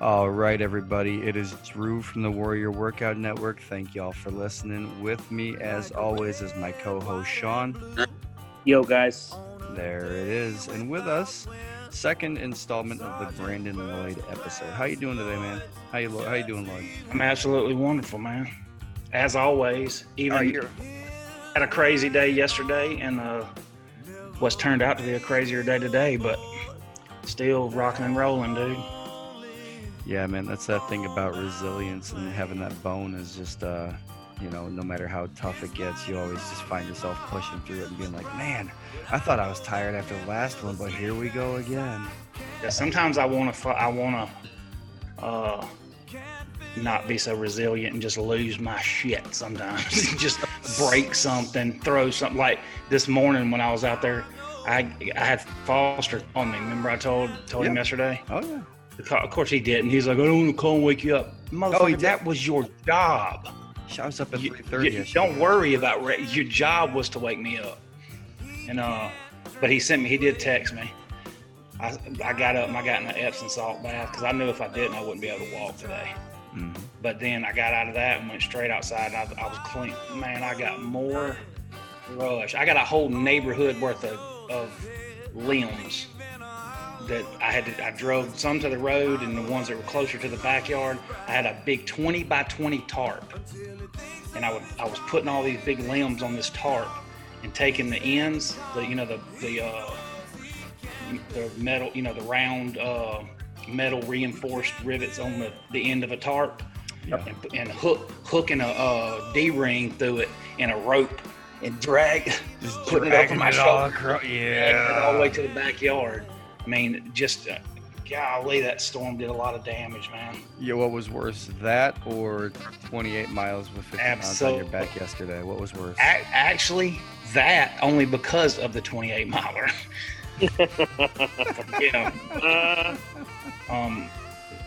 All right, everybody. It is Drew from the Warrior Workout Network. Thank y'all for listening. With me, as always, is my co-host Sean. Yo, guys. There it is, and with us, second installment of the Brandon Lloyd episode. How you doing today, man? How you how you doing, Lloyd? I'm absolutely wonderful, man. As always, even Are you- had a crazy day yesterday, and uh, what's turned out to be a crazier day today, but still rocking and rolling, dude. Yeah, man. That's that thing about resilience and having that bone is just, uh, you know, no matter how tough it gets, you always just find yourself pushing through it and being like, man, I thought I was tired after the last one, but here we go again. Yeah, sometimes I want to, I want to, uh, not be so resilient and just lose my shit. Sometimes just break something, throw something. Like this morning when I was out there, I I had Foster on me. Remember I told told him yesterday. Oh yeah. Of course he didn't. He's like, I don't want to call and wake you up. Motherfucker, Oh, that was your job. I was up at You- three thirty. you- don't worry about re- your job was to wake me up. And uh, but he sent me. He did text me. I, I got up and I got in an Epsom salt bath because I knew if I didn't, I wouldn't be able to walk today. Mhm. But then I got out of that and went straight outside. And I, I was clean. Man, I got more rush. I got a whole neighborhood worth of, of limbs that I had to, I drove some to the road and the ones that were closer to the backyard. I had a big 20 by 20 tarp. And I would I was putting all these big limbs on this tarp and taking the ends, the you know the the uh, the metal, you know the round uh, metal reinforced rivets on the, the end of a tarp Yeah. and, and hook hooking a uh, D ring through it and a rope and drag Just putting it over my shoulder. across- it all the way to the backyard. I mean, just uh, golly, that storm did a lot of damage, man. Yeah. What was worse, that or 28 miles with 50 miles on your back yesterday? What was worse? A- actually, that only because of the 28 miler. yeah. Uh, Um,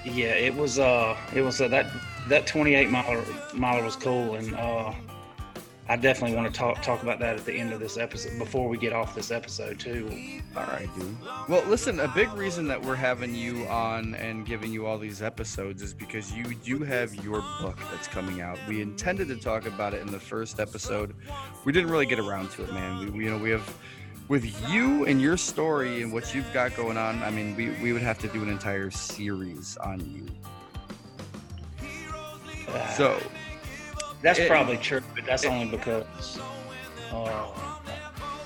yeah, it was. Uh, it was uh, that that 28 miler miler was cool, and uh, I definitely want to talk talk about that at the end of this episode before we get off this episode too. All right, dude. Well, listen, a big reason that we're having you on and giving you all these episodes is because you do have your book that's coming out. We intended to talk about it in the first episode. We didn't really get around to it, man. We, we you know, we have with you and your story and what you've got going on. I mean, we, we would have to do an entire series on you. Uh, So, That's It- probably true, but that's only because. Uh,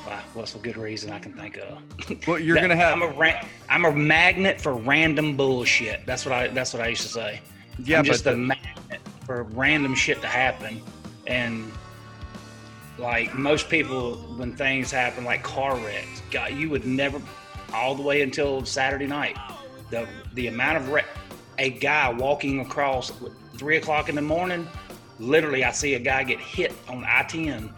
wow, what's a good reason I can think of? well, you're That- gonna have I'm a ra- I'm a magnet for random bullshit. That's what I. That's what I used to say. yeah, I'm but just a the- magnet for random shit to happen, and like most people, when things happen, like car wrecks, God, you would never, all the way until Saturday night, the the amount of wreck, a guy walking across at three o'clock in the morning, literally, I see a guy get hit on I-10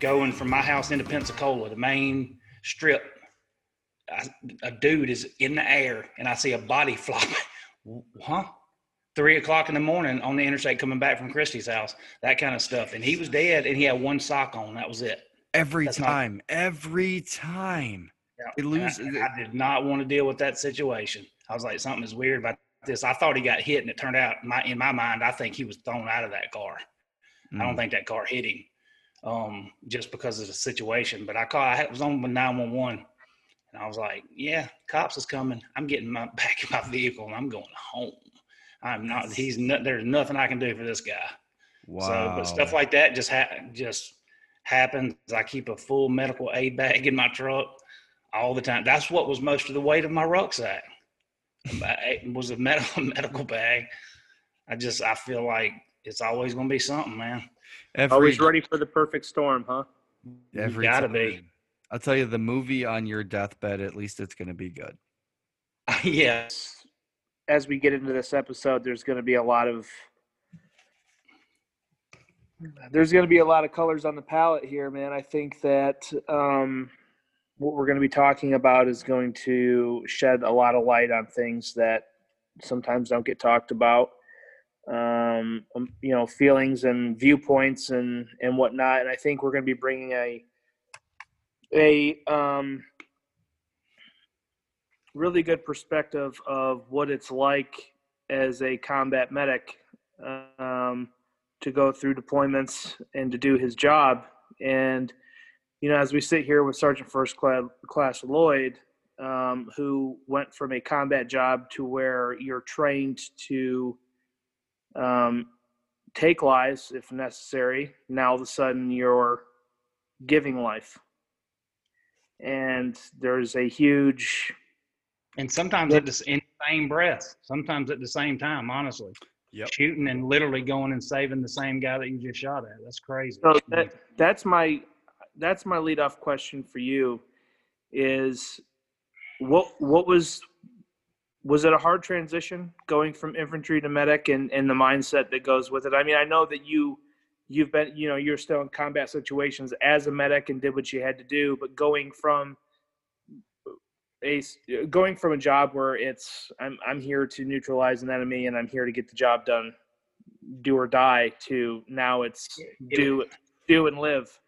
going from my house into Pensacola, the main strip. I, a dude is in the air, and I see a body flop. Huh? Three o'clock in the morning on the interstate coming back from Christie's house, that kind of stuff. And he was dead, and he had one sock on. That was it. every that's not- time, every time. It And I- loses. I, did not want to deal with that situation. I was like, something is weird about this. I thought he got hit, and it turned out, my, in my mind, I think he was thrown out of that car. I don't Mm. think that car hit him um, just because of the situation. But I call, I was on with 911, and I was like, "Yeah, cops is coming. I'm getting my back in my vehicle, and I'm going home. I'm not. He's not. There's nothing I can do for this guy. wow. So, but stuff like that just ha- just happens. I keep a full medical aid bag in my truck all the time. That's what was most of the weight of my rucksack. It was a medical medical bag. I just I feel like it's always going to be something, man. every, always ready for the perfect storm, huh? Every gotta time. be. I'll tell you, the movie on your deathbed, at least it's going to be good. yes. As we get into this episode, there's going to be a lot of there's going to be a lot of colors on the palette here, man. I think that um, what we're going to be talking about is going to shed a lot of light on things that sometimes don't get talked about. Um, um, you know, feelings and viewpoints and and whatnot. And I think we're going to be bringing a a um, really good perspective of what it's like as a combat medic um, to go through deployments and to do his job. And you know, as we sit here with Sergeant First Class Lloyd, um, who went from a combat job to where you're trained to um, take lives if necessary. Now all of a sudden you're giving life, and there's a huge and sometimes at the in the same breath, sometimes at the same time. Honestly, Yep. shooting and literally going and saving the same guy that you just shot at. That's crazy. So that, that's my that's my lead off question for you is what what was was it a hard transition going from infantry to medic and, and the mindset that goes with it? I mean, I know that you you've been you know you're still in combat situations as a medic and did what you had to do, but going from a going from a job where it's I'm I'm here to neutralize an enemy and I'm here to get the job done, do or die, to now it's do do and live.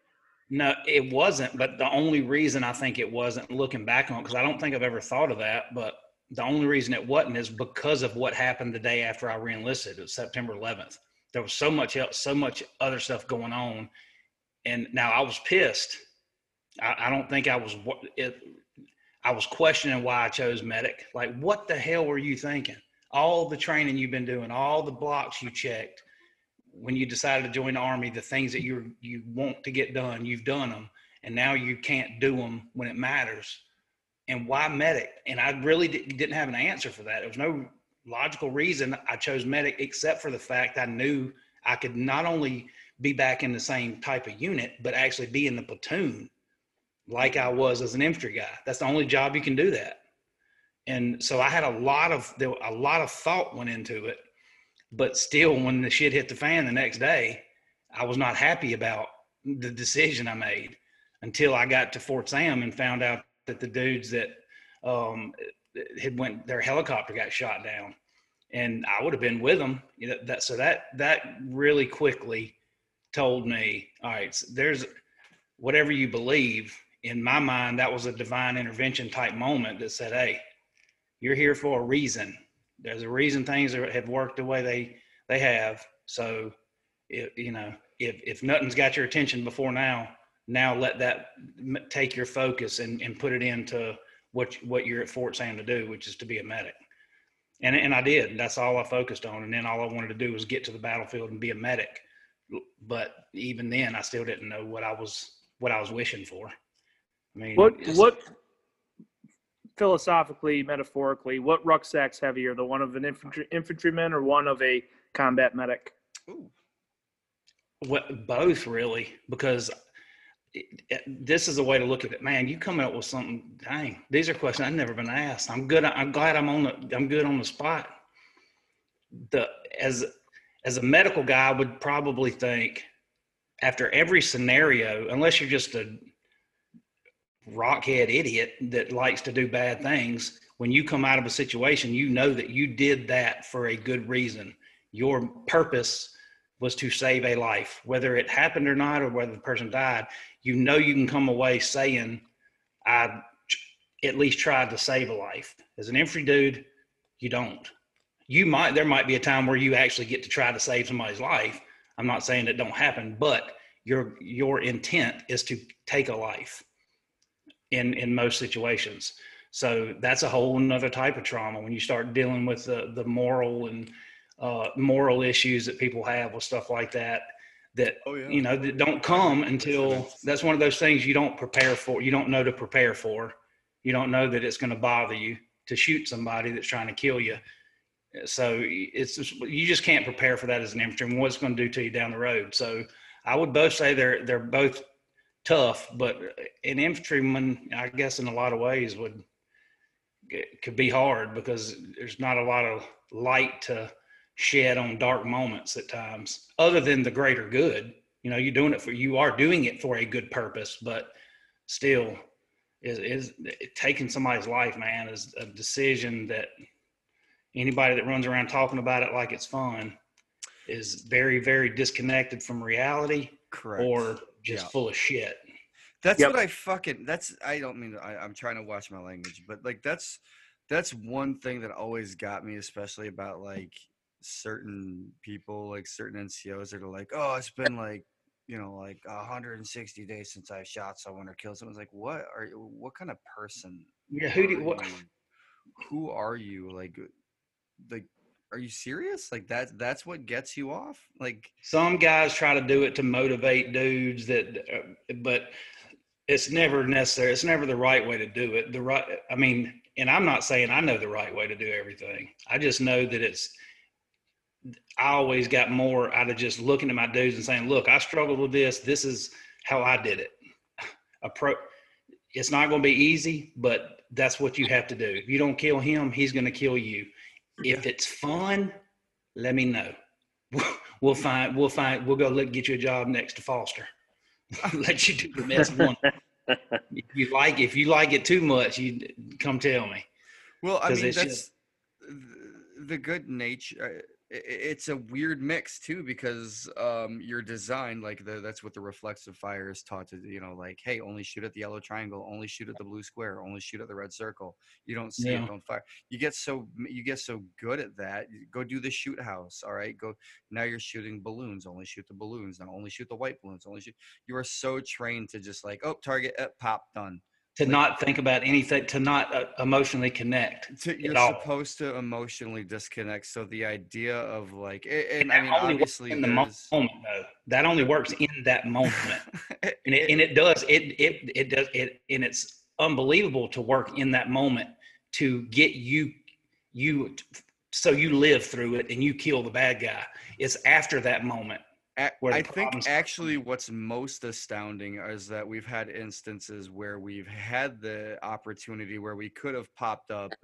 No, it wasn't. But the only reason I think it wasn't, looking back on because I don't think I've ever thought of that, but the only reason it wasn't is because of what happened the day after I reenlisted. It was September 11th. There was so much else, so much other stuff going on, and now I was pissed. I, I don't think I was. It, I was questioning why I chose medic. Like, what the hell were you thinking? All the training you've been doing, all the blocks you checked, when you decided to join the army, the things that you you want to get done, you've done them, and now you can't do them when it matters. And why medic? And I really didn't have an answer for that. There was no logical reason I chose medic, except for the fact I knew I could not only be back in the same type of unit, but actually be in the platoon like I was as an infantry guy. That's the only job you can do that. And so I had a lot of there a lot of thought went into it, but still, when the shit hit the fan the next day, I was not happy about the decision I made until I got to Fort Sam and found out that the dudes that um, had went their helicopter got shot down, and I would have been with them. You know, that so that that really quickly told me, all right, so there's whatever you believe, in my mind, that was a divine intervention type moment that said, "Hey, you're here for a reason. There's a reason things are, have worked the way they they have. So, it, you know, if if nothing's got your attention before now, now let that take your focus and, and put it into what what you're at Fort Sam to do, which is to be a medic. And and I did. That's all I focused on. And then all I wanted to do was get to the battlefield and be a medic. But even then, I still didn't know what I was what I was wishing for. I mean, what what philosophically, metaphorically, what rucksack's heavier, the one of an infantry infantryman or one of a combat medic? Ooh. What both really, because it, it, this is a way to look at it. Man, you come up with something. Dang, these are questions I've never been asked. I'm good. I'm glad I'm on the. I'm good on the spot. The as as a medical guy, I would probably think after every scenario, unless you're just a rockhead idiot that likes to do bad things, when you come out of a situation, you know that you did that for a good reason. Your purpose was to save a life, whether it happened or not, or whether the person died. You know you can come away saying, "I at least tried to save a life." As an infantry dude, you don't. You might there might be a time where you actually get to try to save somebody's life. I'm not saying it don't happen, but your your intent is to take a life in in most situations. So that's a whole another type of trauma when you start dealing with the the moral and uh, moral issues that people have with stuff like that. That oh, yeah. you know that don't come until that's one of those things you don't prepare for. You don't know to prepare for. You don't know that it's going to bother you to shoot somebody that's trying to kill you. So it's just, you just can't prepare for that as an infantryman. What's going to do to you down the road. So I would both say they're they're both tough, but an infantryman, I guess, in a lot of ways, would could be hard because there's not a lot of light to shed on dark moments at times, other than the greater good. You know, you're doing it for you are doing it for a good purpose, but still, is is taking somebody's life, man, is a decision that anybody that runs around talking about it like it's fun is very, very disconnected from reality. Correct. Or just yeah. full of shit. That's yep. what I fucking. That's I don't mean I, I'm trying to watch my language, but like that's that's one thing that always got me, especially about like certain people, like certain NCOs that are like, oh, it's been like, you know, like 160 days since I shot someone or killed someone. It's like, what are you, what kind of person? Yeah, who do are what? Who are you? Like, like, are you serious? Like that? That's what gets you off? Like, Some guys try to do it to motivate dudes that, uh, but it's never necessary. It's never the right way to do it. The right, I mean, and I'm not saying I know the right way to do everything. I just know that it's. I always got more out of just looking at my dudes and saying, "Look, I struggled with this. This is how I did it." A pro. It's not going to be easy, but that's what you have to do. If you don't kill him, he's going to kill you. If it's fun, let me know. We'll find. We'll find. We'll go look, get you a job next to Foster. let you do the best one. if you like, if you like it too much, you come tell me. Well, I mean, that's just- the good nature. Uh, It's a weird mix too because um, you're designed like the that's what the reflexive fire is taught to. You know, like hey, only shoot at the yellow triangle, only shoot at the blue square, only shoot at the red circle. You don't see Yeah. it, don't fire. You get so you get so good at that. Go do the shoot house. All right, go. Now you're shooting balloons. Only shoot the balloons. Now only shoot the white balloons. Only shoot. You are so trained to just like oh target, uh, pop, done. To not think about anything, to not uh, emotionally connect. to, you're supposed to emotionally disconnect. So the idea of like, and, And I mean, only works obviously, in the moment, though. That only works in that moment, it- and it, and it does. It it it does. It and it's unbelievable to work in that moment to get you you so you live through it and you kill the bad guy. It's after that moment. A- I think actually what's most astounding is that we've had instances where we've had the opportunity where we could have popped up,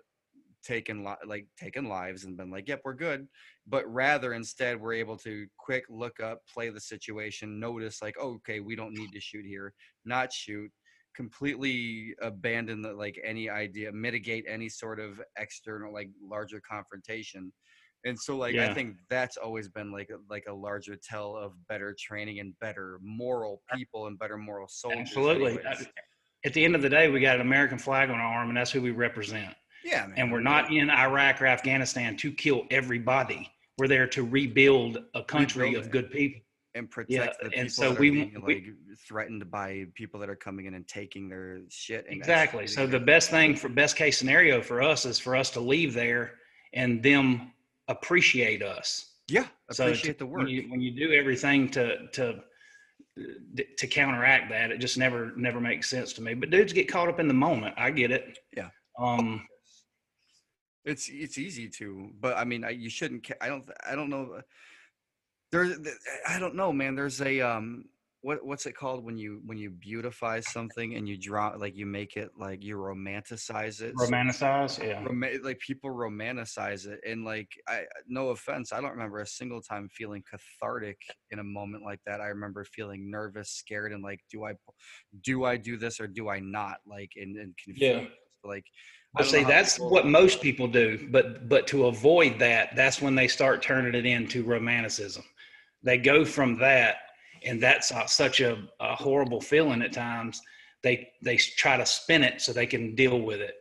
taken li- like taken lives and been like, "Yep, we're good," but rather instead we're able to quick look up, play the situation, notice like, oh, "Okay, we don't need to shoot here," not shoot, completely abandon the, like any idea, mitigate any sort of external like larger confrontation. And so like I think that's always been like like a larger tell of better training and better moral uh, people and better moral soldiers. Absolutely. anyways. At the end of the day, we got an American flag on our arm, and that's who we represent. Yeah, man. And we're not in Iraq or Afghanistan to kill everybody. We're there to rebuild a country Rebuild of good people. and protect Yeah, the people and so that we are w- being we- like threatened by people that are coming in and taking their shit. And Exactly. So the best thing for best case scenario for us is for us to leave there and them appreciate us. yeah, So appreciate to- the work. When you, when you do everything to to to counteract that, it just never never makes sense to me. But dudes get caught up in the moment. I get it. Yeah. Um. It's it's easy to, but I mean, I, you shouldn't. I don't. I don't know. uh, There's. I don't know, man. There's a um. What what's it called when you when you beautify something and you draw like you make it like you romanticize it. so- Romanticize. Yeah. Roma- like people romanticize it and like i no offense i don't remember a single time feeling cathartic in a moment like that i remember feeling nervous scared and like do i do i do this or do i not like and, and confused Yeah. like I But don't see, know how that's people- what most people do. But but to avoid that, that's when they start turning it into romanticism. They go from that, and that's such a, a horrible feeling at times. They they try to spin it so they can deal with it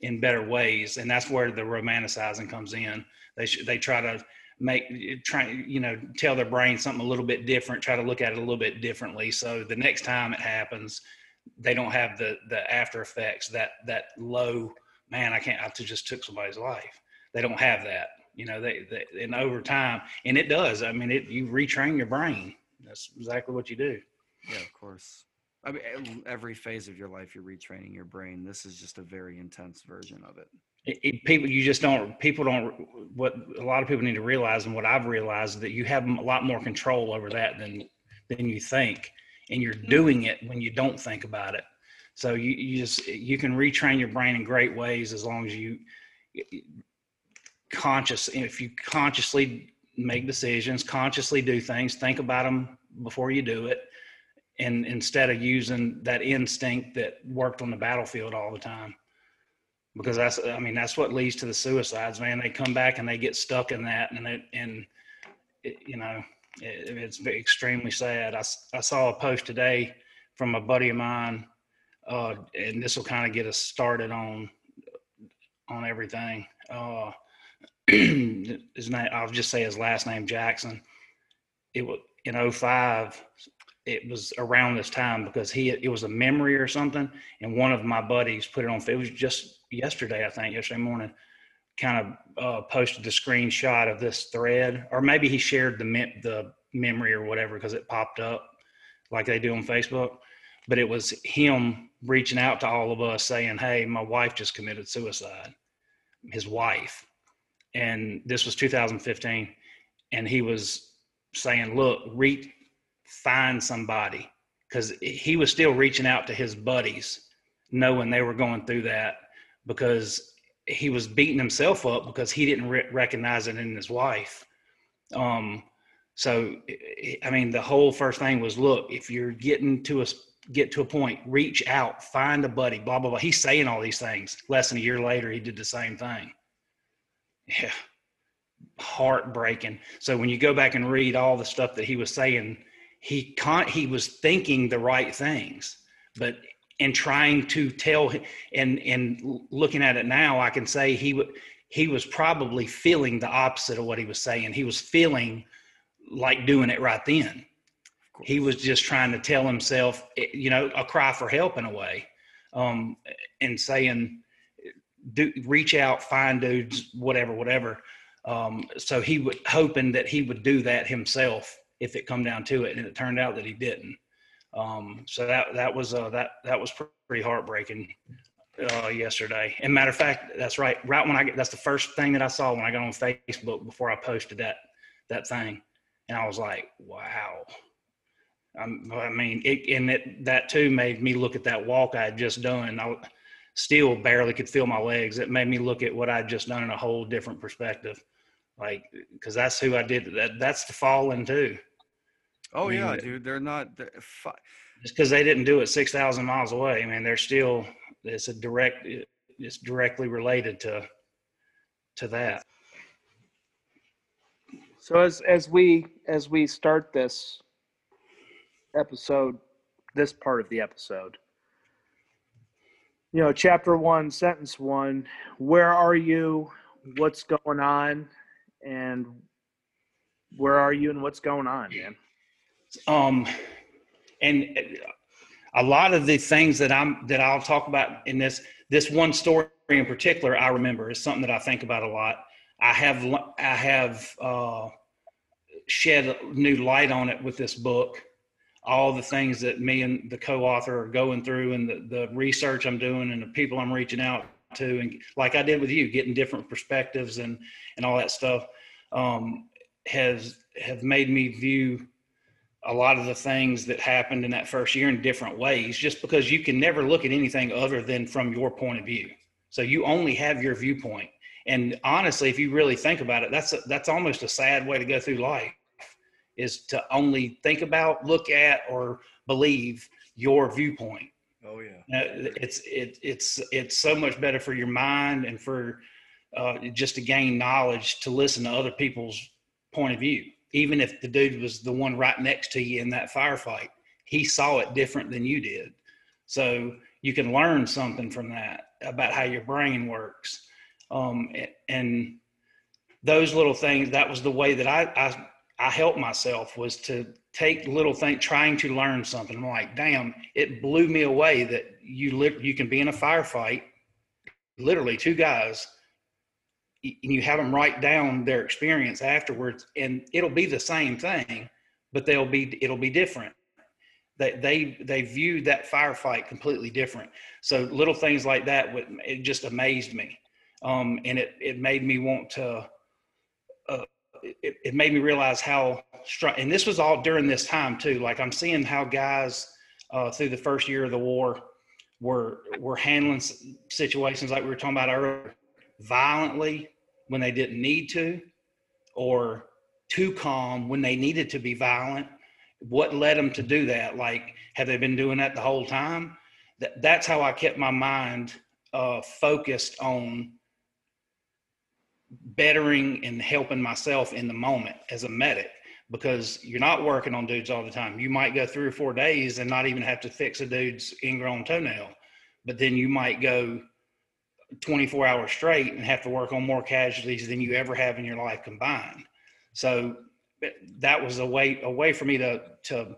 in better ways, and that's where the romanticizing comes in. They sh- they try to make try you know tell their brain something a little bit different, try to look at it a little bit differently. So the next time it happens, they don't have the the after effects that that low man, I can't, I just took somebody's life. They don't have that, you know, they, they, and over time, and it does. I mean, it, you retrain your brain. That's exactly what you do. yeah of course i mean every phase of your life you're retraining your brain this is just a very intense version of it It, it, people, you just don't, people don't, what a lot of people need to realize and what I've realized is that you have a lot more control over that than, than you think. And you're hmm. doing it when you don't think about it. So you, you just, you can retrain your brain in great ways as long as you conscious, if you consciously make decisions, consciously do things, think about them before you do it. And instead of using that instinct that worked on the battlefield all the time because that's I mean that's what leads to the suicides, man. They come back and they get stuck in that, and it and it, you know it, it's extremely sad. I, I saw a post today from a buddy of mine, uh, and this will kind of get us started on on everything. Uh, his name, I'll just say his last name, Jackson. It was in 05, it was around this time because he, it was a memory or something. And one of my buddies put it on, it was just yesterday, I think, yesterday morning, kind of uh, posted the screenshot of this thread, or maybe he shared the, me- the memory or whatever because it popped up like they do on Facebook. But it was him reaching out to all of us saying, Hey, my wife just committed suicide, his wife. And this was 2015. And he was saying, Look, re- find somebody. Because he was still reaching out to his buddies, knowing they were going through that because he was beating himself up because he didn't re- recognize it in his wife. Um, so, I mean, the whole first thing was, look, if you're getting to a get to a point, reach out, find a buddy, blah, blah, blah. He's saying all these things. Less than a year later, he did the same thing. Yeah. Heartbreaking. So when you go back and read all the stuff that he was saying, he con- he was thinking the right things, but in trying to tell and and looking at it now, I can say he would he was probably feeling the opposite of what he was saying. He was feeling like doing it right then he was just trying to tell himself, eh, you know, a cry for help in a way, um, and saying, do, reach out, find dudes, whatever, whatever. Um, so he would hoping that he would do that himself if it come down to it, and it turned out that he didn't. Um, so that that was uh, that that was pretty heartbreaking uh, yesterday. And matter of fact, that's right. Right when I get that's the first thing that I saw when I got on Facebook before I posted that that thing, and I was like, wow. Um, I mean, it, and it, that too made me look at that walk I had just done. I still barely could feel my legs. It made me look at what I'd just done in a whole different perspective. Like, cause that's who I did that. That's the fallen too. Oh I mean, yeah, dude. They're not. They're, fi- Just cause they didn't do it 6,000 miles away. I mean, they're still, it's a direct, it's directly related to, to that. So as as we as we start this episode, this part of the episode, you know, chapter one, sentence one, where are you? What's going on? And where are you and what's going on, man? um and a lot of the things that i'm that i'll talk about in this this one story in particular i remember is something that i think about a lot i have i have uh shed new light on it with this book all the things that me and the co-author are going through and the, the research i'm doing and the people i'm reaching out to and like i did with you getting different perspectives and and all that stuff um has have made me view a lot of the things that happened in that first year in different ways just because you can never look at anything other than from your point of view. So you only have your viewpoint. And honestly if you really think about it that's a, that's almost a sad way to go through life is to only think about look at or believe your viewpoint. Oh yeah. uh, it's it, it's it's so much better for your mind and for uh, just to gain knowledge to listen to other people's point of view. Even if the dude was the one right next to you in that firefight he saw it different than you did. So you can learn something from that about how your brain works. Um, and those little things that was the way that i i, I helped myself was to take little things trying to learn something. I'm like damn it blew me away that you live you can be in a firefight literally two guys and you have them write down their experience afterwards and it'll be the same thing but they'll be it'll be different. They they they viewed that firefight completely different. So little things like that would it just amazed me. Um, and it it made me want to uh, it, it made me realize how strong and this was all during this time too like i'm seeing how guys uh, through the first year of the war were were handling situations like we were talking about earlier violently when they didn't need to or too calm when they needed to be violent. What led them to do that? Like have they been doing that the whole time? That, that's how i kept my mind uh, focused on bettering and helping myself in the moment as a medic because you're not working on dudes all the time. You might go three or four days and not even have to fix a dude's ingrown toenail, but then you might go 24 hours straight and have to work on more casualties than you ever have in your life combined. So that was a way a way for me to to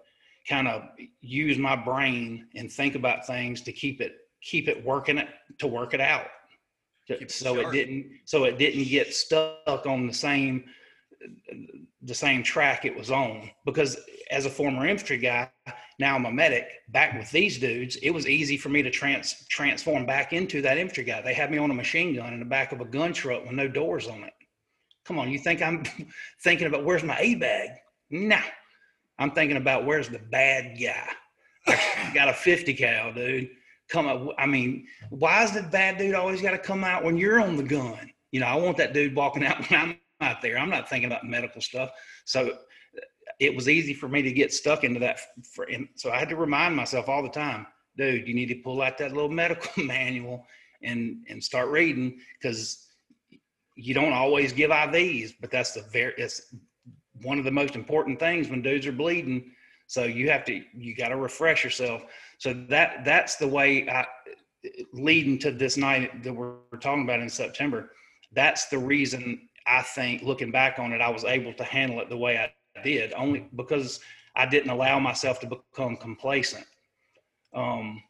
kind of use my brain and think about things to keep it keep it working it to work it out. Keep so it sharp. didn't so it didn't get stuck on the same the same track it was on. Because as a former infantry guy now i'm a medic back with these dudes it was easy for me to trans transform back into that infantry guy. They had me on a machine gun in the back of a gun truck with no doors on it. Come on you think i'm thinking about where's my a bag no i'm thinking about where's the bad guy? I got a 50 cal dude come up i mean why is the bad dude always got to come out when you're on the gun you know i want that dude walking out when i'm out there. I'm not thinking about medical stuff. So it was easy for me to get stuck into that. For, so I had to remind myself all the time, dude, you need to pull out that little medical manual and and start reading because you don't always give IVs, but that's the very it's one of the most important things when dudes are bleeding. So you have to you got to refresh yourself. So that that's the way I leading to this night that we're talking about in September. That's the reason I think looking back on it, I was able to handle it the way I did, only because I didn't allow myself to become complacent. Um,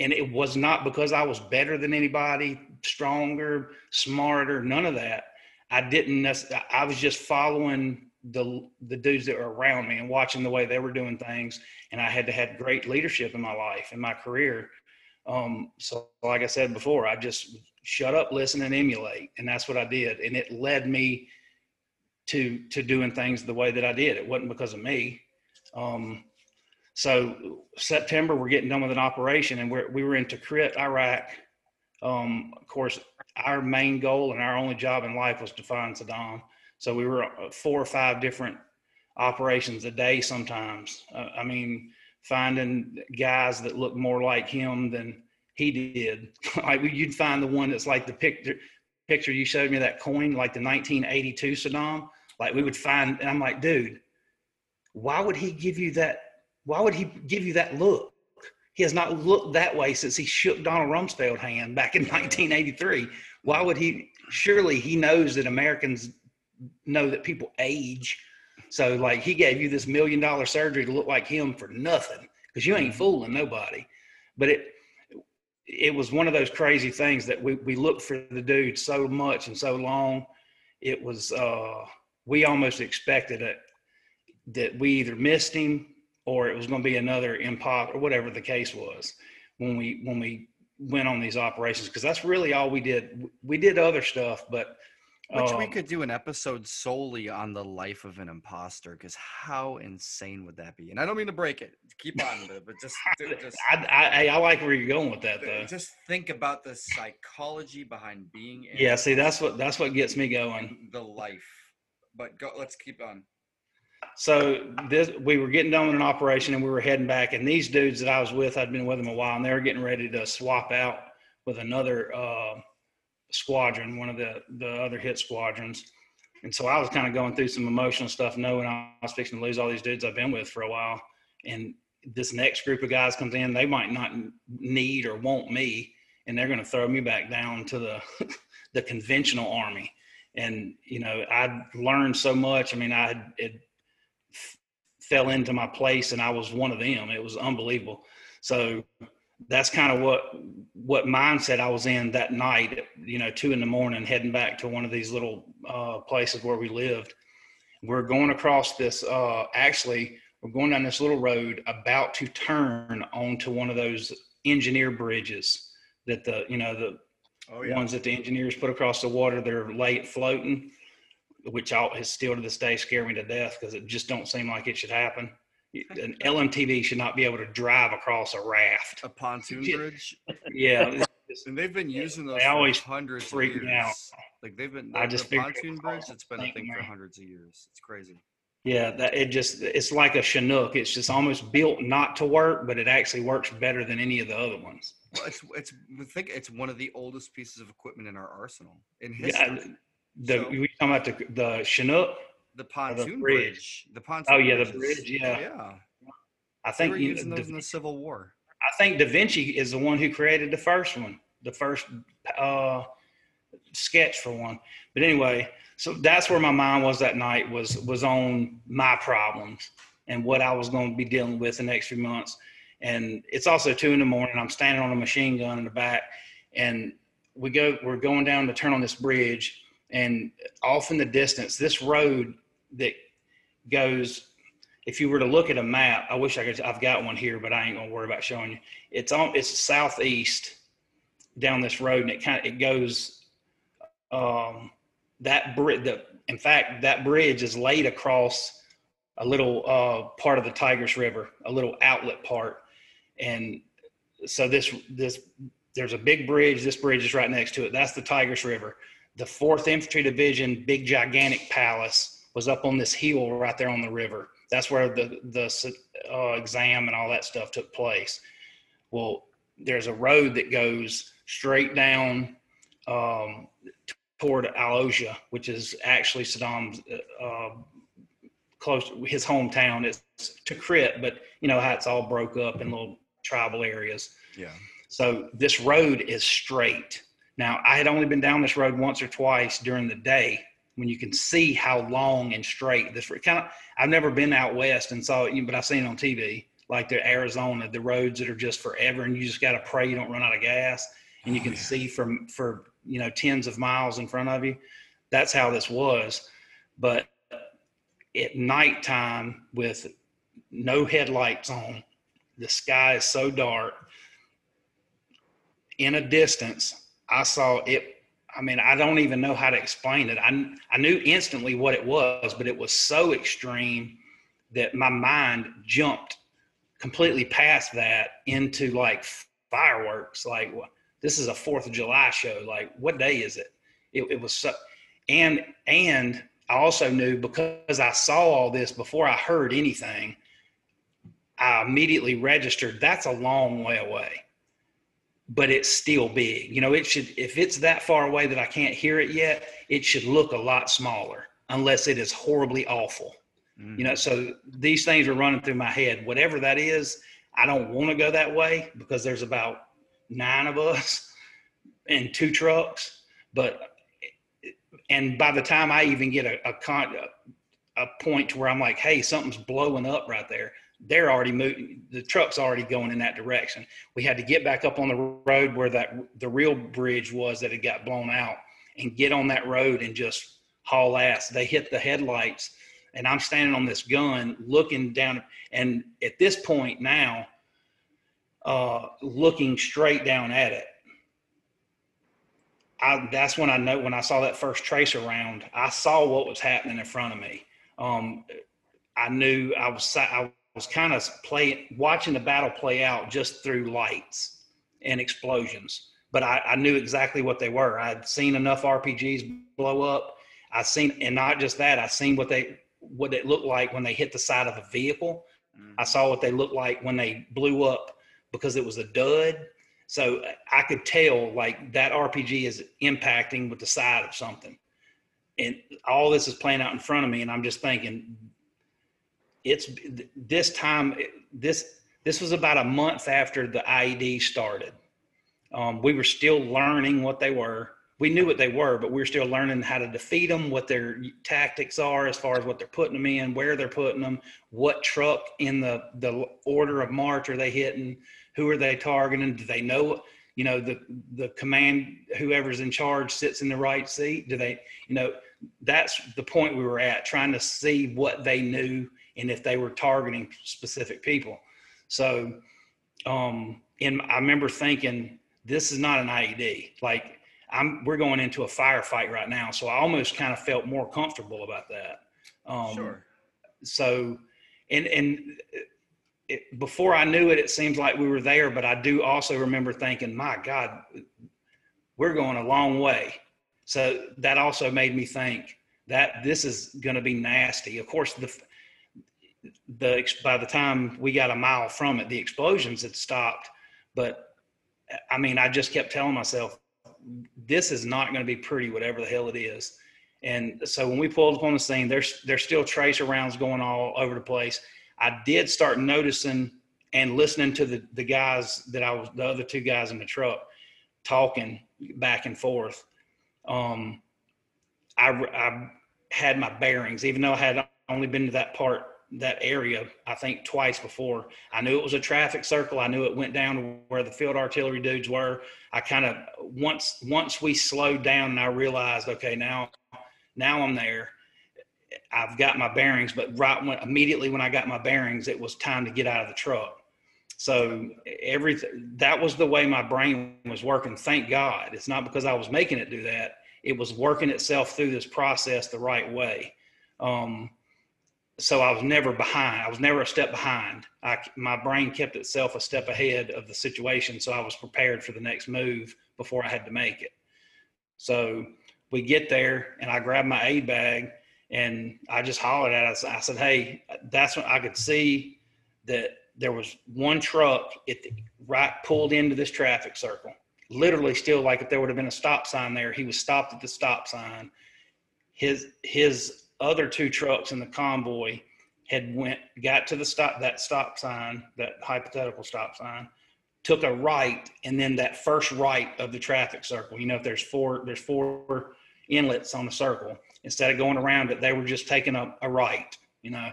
and it was not because I was better than anybody, stronger, smarter, none of that. I didn't. I was just following the the dudes that were around me and watching the way they were doing things. And I had to have great leadership in my life, in my career. Um, so, like I said before, I just shut up, listen, and emulate, and that's what I did, and it led me to to doing things the way that I did. It wasn't because of me. Um, so September, we're getting done with an operation, and we're, we were in Tikrit, Iraq. Um, of course, our main goal and our only job in life was to find Saddam. So we were uh, four or five different operations a day sometimes. Uh, I mean, finding guys that look more like him than he did. like you'd find the one that's like the picture picture you showed me that coin, like the 1982 Saddam. Like we would find, and I'm like, dude, why would he give you that? Why would he give you that look? He has not looked that way since he shook Donald Rumsfeld hand back in 1983. Why would he? Surely he knows that Americans know that people age. So like he gave you this million dollar surgery to look like him for nothing because you ain't fooling nobody. But it it was one of those crazy things that we we looked for the dude so much and so long. It was uh we almost expected it that we either missed him or it was going to be another impop or whatever the case was when we when we went on these operations because that's really all we did. We did other stuff, but Which we um, could do an episode solely on the life of an imposter, because how insane would that be? And I don't mean to break it. Keep on, but, but just, dude, just, I, I I like where you're going with that though. just think about the psychology behind being. in Yeah, see, that's what that's what gets me going. the life. But go. Let's keep on. So this, we were getting done with an operation and we were heading back. And these dudes that I was with, I'd been with them a while, and they were getting ready to swap out with another uh, squadron, one of the the other hit squadrons. And so I was kind of going through some emotional stuff, knowing I was fixing to lose all these dudes I've been with for a while. And this next group of guys comes in, they might not need or want me, and they're going to throw me back down to the the conventional army. And you know, I learned so much. I mean, I had it fell into my place, and I was one of them. It was unbelievable. So that's kind of what what mindset I was in that night. You know, two in the morning, heading back to one of these little uh, places where we lived. We're going across this. Uh, actually, we're going down this little road, about to turn onto one of those engineer bridges that the you know the Oh ones that the engineers put across the water They're late floating, which all, has still to this day scare me to death because it just don't seem like it should happen. An LMTV should not be able to drive across a raft. A pontoon bridge. Yeah, And they've been using those They for always hundreds of years. out. Like they've been. I just the figured it pontoon was bridge. all It's been a thing for hundreds of years. It's crazy. yeah. That it just it's like a Chinook. It's just almost built not to work, but it actually works better than any of the other ones. Well, it's it's I think it's one of the oldest pieces of equipment in our arsenal in Yeah, history. the So- we talking about the the Chinook. The pontoon bridge. bridge. The pontoon. Oh, yeah, the bridge, yeah. yeah. I They think were you- using Da- in the Civil War. I think Da Vinci is the one who created the first one. the first uh, sketch for one. But anyway, so that's where my mind was that night was was on my problems and what I was going to be dealing with the next few months. And it's also two in the morning. I'm standing on a machine gun in the back, and we go. We're going down to turn on this bridge, and off in the distance, this road that goes. If you were to look at a map, I wish I could. I've got one here, but I ain't gonna worry about showing you. It's on. It's southeast down this road, and it kind of it goes. Um, that bridge. The in fact, that bridge is laid across a little uh, part of the Tigris River, a little outlet part, and so this this there's a big bridge. This bridge is right next to it. That's the Tigris River. The Fourth Infantry Division, big gigantic palace, was up on this hill right there on the river. That's where the the uh, exam and all that stuff took place. Well, there's a road that goes straight down um, toward Al which is actually Saddam's uh, close his hometown. It's Tikrit, but you know how it's all broke up in little tribal areas. Yeah. So this road is straight. Now I had only been down this road once or twice during the day when you can see how long and straight this kind of. I've never been out west and saw it, but I've seen it on TV, like the Arizona, the roads that are just forever, and you just got to pray you don't run out of gas, and you oh, can yeah. see from for you know tens of miles in front of you. That's how this was, but at nighttime with no headlights on, the sky is so dark. In a distance, I saw it. I mean, I don't even know how to explain it. I, I knew instantly what it was, but it was so extreme that my mind jumped completely past that into like fireworks. Like, this is a Fourth of July show. Like, what day is it? It, it was so, and and I also knew because I saw all this before I heard anything, I immediately registered that's a long way away, but it's still big. You know, it should, if it's that far away that I can't hear it yet, it should look a lot smaller unless it is horribly awful. Mm-hmm. You know, so these things are running through my head. Whatever that is, I don't want to go that way because there's about nine of us and two trucks. But and by the time I even get a a, con, a, a point to where I'm like, hey, something's blowing up right there, they're already moving. The truck's already going in that direction. We had to get back up on the road where that the real bridge was that had got blown out, and get on that road and just haul ass. They hit the headlights, and I'm standing on this gun looking down. And at this point now, uh, looking straight down at it, I, that's when I know when I saw that first tracer round, I saw what was happening in front of me. Um, I knew I was I was kind of playing watching the battle play out just through lights and explosions, but I, I knew exactly what they were. I'd seen enough RPGs blow up. I seen, and not just that, I seen what they what it looked like when they hit the side of a vehicle. Mm-hmm. I saw what they looked like when they blew up because it was a dud so I could tell like that RPG is impacting with the side of something. And all this is playing out in front of me. And I'm just thinking, it's this time, this, this was about a month after the IED started. Um, we were still learning what they were. We knew what they were, but we were still learning how to defeat them, what their tactics are as far as what they're putting them in, where they're putting them, what truck in the, the order of march are they hitting, who are they targeting? Do they know, you know, the, the command, whoever's in charge sits in the right seat? Do they, you know, that's the point we were at, trying to see what they knew and if they were targeting specific people. So, um, and I remember thinking, this is not an IED. Like, I'm, we're going into a firefight right now. So I almost kind of felt more comfortable about that. Um, sure. So, and, and it, before I knew it, it seems like we were there, but I do also remember thinking, my God, we're going a long way. So that also made me think that this is going to be nasty. Of course, the, the, by the time we got a mile from it, the explosions had stopped. But I mean, I just kept telling myself, this is not going to be pretty, whatever the hell it is. And so when we pulled up on the scene, there's there's still tracer rounds going all over the place. I did start noticing and listening to the, the guys that I was, the other two guys in the truck, talking back and forth. Um, I, I had my bearings, even though I had only been to that part, that area, I think twice before. I knew it was a traffic circle. I knew it went down to where the field artillery dudes were. I kind of once once we slowed down and I realized, okay, now now I'm there. I've got my bearings, but right when immediately when I got my bearings, it was time to get out of the truck. So everything that was the way my brain was working. Thank God. It's not because I was making it do that. It was working itself through this process the right way. Um, so I was never behind. I was never a step behind. I, my brain kept itself a step ahead of the situation, so I was prepared for the next move before I had to make it. So we get there, and I grab my aid bag, and I just hollered at us. I said, "Hey, that's when I could see that there was one truck it right pulled into this traffic circle. Literally, still like if there would have been a stop sign there, he was stopped at the stop sign. His his other two trucks in the convoy had went got to the stop that stop sign that hypothetical stop sign took a right and then that first right of the traffic circle. You know if there's four there's four inlets on the circle instead of going around it they were just taking a, a right you know?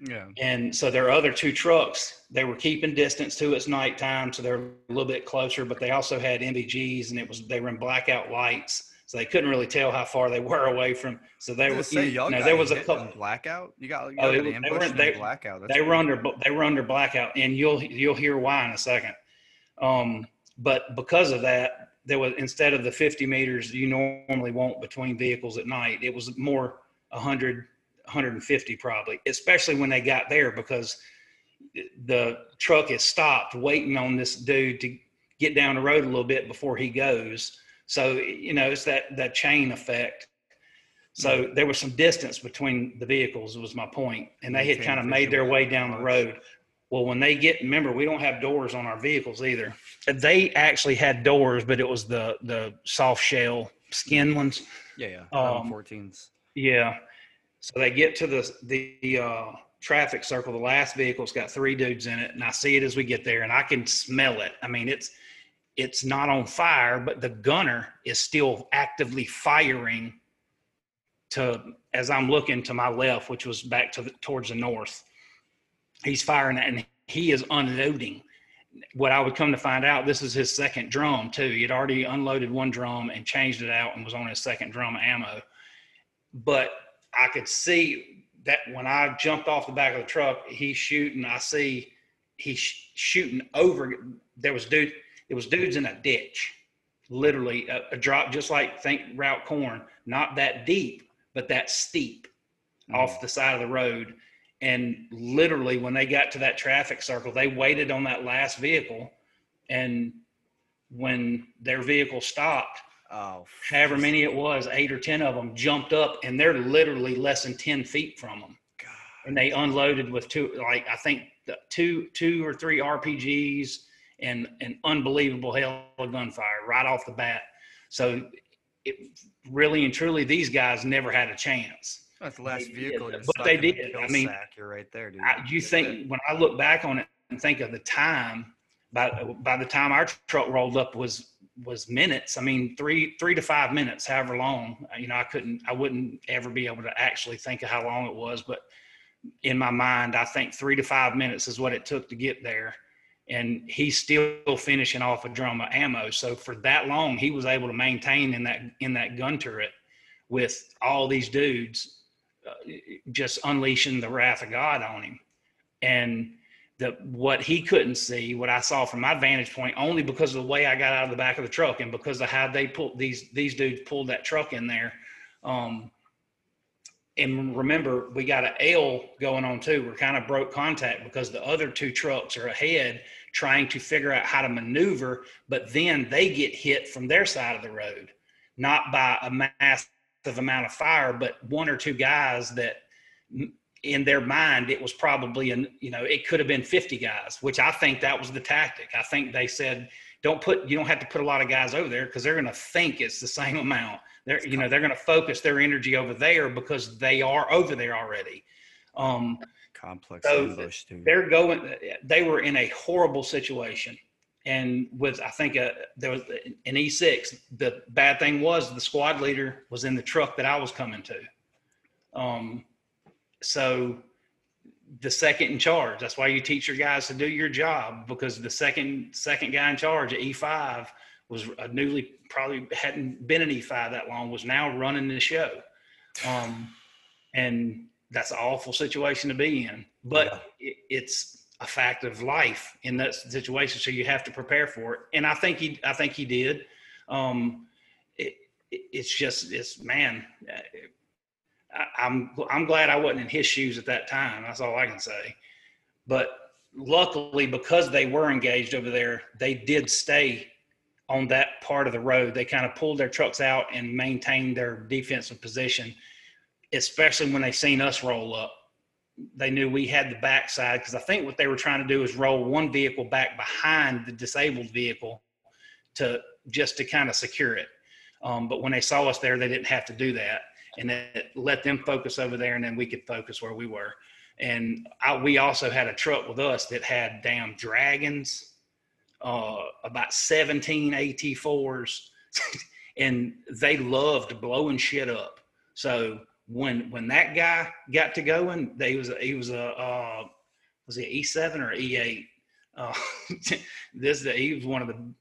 Yeah. and so their other two trucks they were keeping distance to it's nighttime so they're a little bit closer but they also had NVGs and it was they were in blackout lights so they couldn't really tell how far they were away from. So they were, say, you know, there was a couple. blackout. You got, you Oh, got it was- they weren't- they- blackout. That's They were under they were under blackout, and you'll you'll hear why in a second. Um, but because of that, there was instead of the 50 meters you normally won't between vehicles at night, it was more 100 150 probably, especially when they got there because the truck is stopped waiting on this dude to get down the road a little bit before he goes. So you know it's that that chain effect. So there was some distance between the vehicles. Was my point, and they had kind of made their way down the road. Well, when they get, remember, we don't have doors on our vehicles either. They actually had doors, but it was the the soft shell skin ones. Yeah, yeah. Um, 14s. Yeah. So they get to the the uh, traffic circle. The last vehicle's got three dudes in it, and I see it as we get there, and I can smell it. I mean, it's it's not on fire, but the gunner is still actively firing to as I'm looking to my left, which was back to the, towards the north. He's firing and he is unloading. What I would come to find out, this is his second drum too. He had already unloaded one drum and changed it out and was on his second drum ammo. But I could see that when I jumped off the back of the truck, he's shooting. I see he's shooting over. There was dude. It was dudes in a ditch, literally a, a drop, just like think route corn, not that deep, but that steep mm-hmm. off the side of the road. And literally, when they got to that traffic circle, they waited on that last vehicle. And when their vehicle stopped, Oh, however many it was, eight or 10 of them jumped up and they're literally less than 10 feet from them. God. And they unloaded with two, like, I think the two, two or three RPGs and an unbelievable hell of gunfire right off the bat. So it really and truly, these guys never had a chance. That's the last They vehicle. did, but they did. I mean, sack. you're right there, dude. I, you think when I look back on it and think of the time, by by the time our truck rolled up was was minutes. I mean, three three to five minutes, however long. Uh, you know, I couldn't, I wouldn't ever be able to actually think of how long it was, but in my mind, I think three to five minutes is what it took to get there. And he's still finishing off a drum of ammo. So for that long, he was able to maintain in that in that gun turret with all these dudes uh, just unleashing the wrath of God on him. And the what he couldn't see, what I saw from my vantage point, only because of the way I got out of the back of the truck and because of how they pulled these these dudes pulled that truck in there. Um, and remember, we got an L going on too. We're kind of broke contact because the other two trucks are ahead trying to figure out how to maneuver, but then they get hit from their side of the road, not by a massive amount of fire, but one or two guys that in their mind it was probably an you know it could have been 50 guys which i think that was the tactic i think they said don't put you don't have to put a lot of guys over there because they're going to think it's the same amount they're you know they're going to focus their energy over there because they are over there already um complex So, they're going they were in a horrible situation and with I think uh, there was an E6. The bad thing was the squad leader was in the truck that I was coming to. Um, so the second in charge. That's why you teach your guys to do your job because the second second guy in charge at E5 was a newly probably hadn't been an E5 that long was now running the show. Um, and that's an awful situation to be in, but yeah. it, it's a fact of life in that situation. So you have to prepare for it. And I think he, I think he did. Um, it, it, it's just, it's man, I, am I'm, I'm glad I wasn't in his shoes at that time. That's all I can say. But luckily, because they were engaged over there, they did stay on that part of the road. They kind of pulled their trucks out and maintained their defensive position, especially when they seen us roll up. They knew we had the backside because I think what they were trying to do is roll one vehicle back behind the disabled vehicle to just to kind of secure it. Um, but when they saw us there, they didn't have to do that and it let them focus over there, and then we could focus where we were. And I, we also had a truck with us that had damn dragons, uh, about 17 AT4s, and they loved blowing shit up. So when when that guy got to going, they was he was a uh, was he E7 or E8? Uh, this he was one of the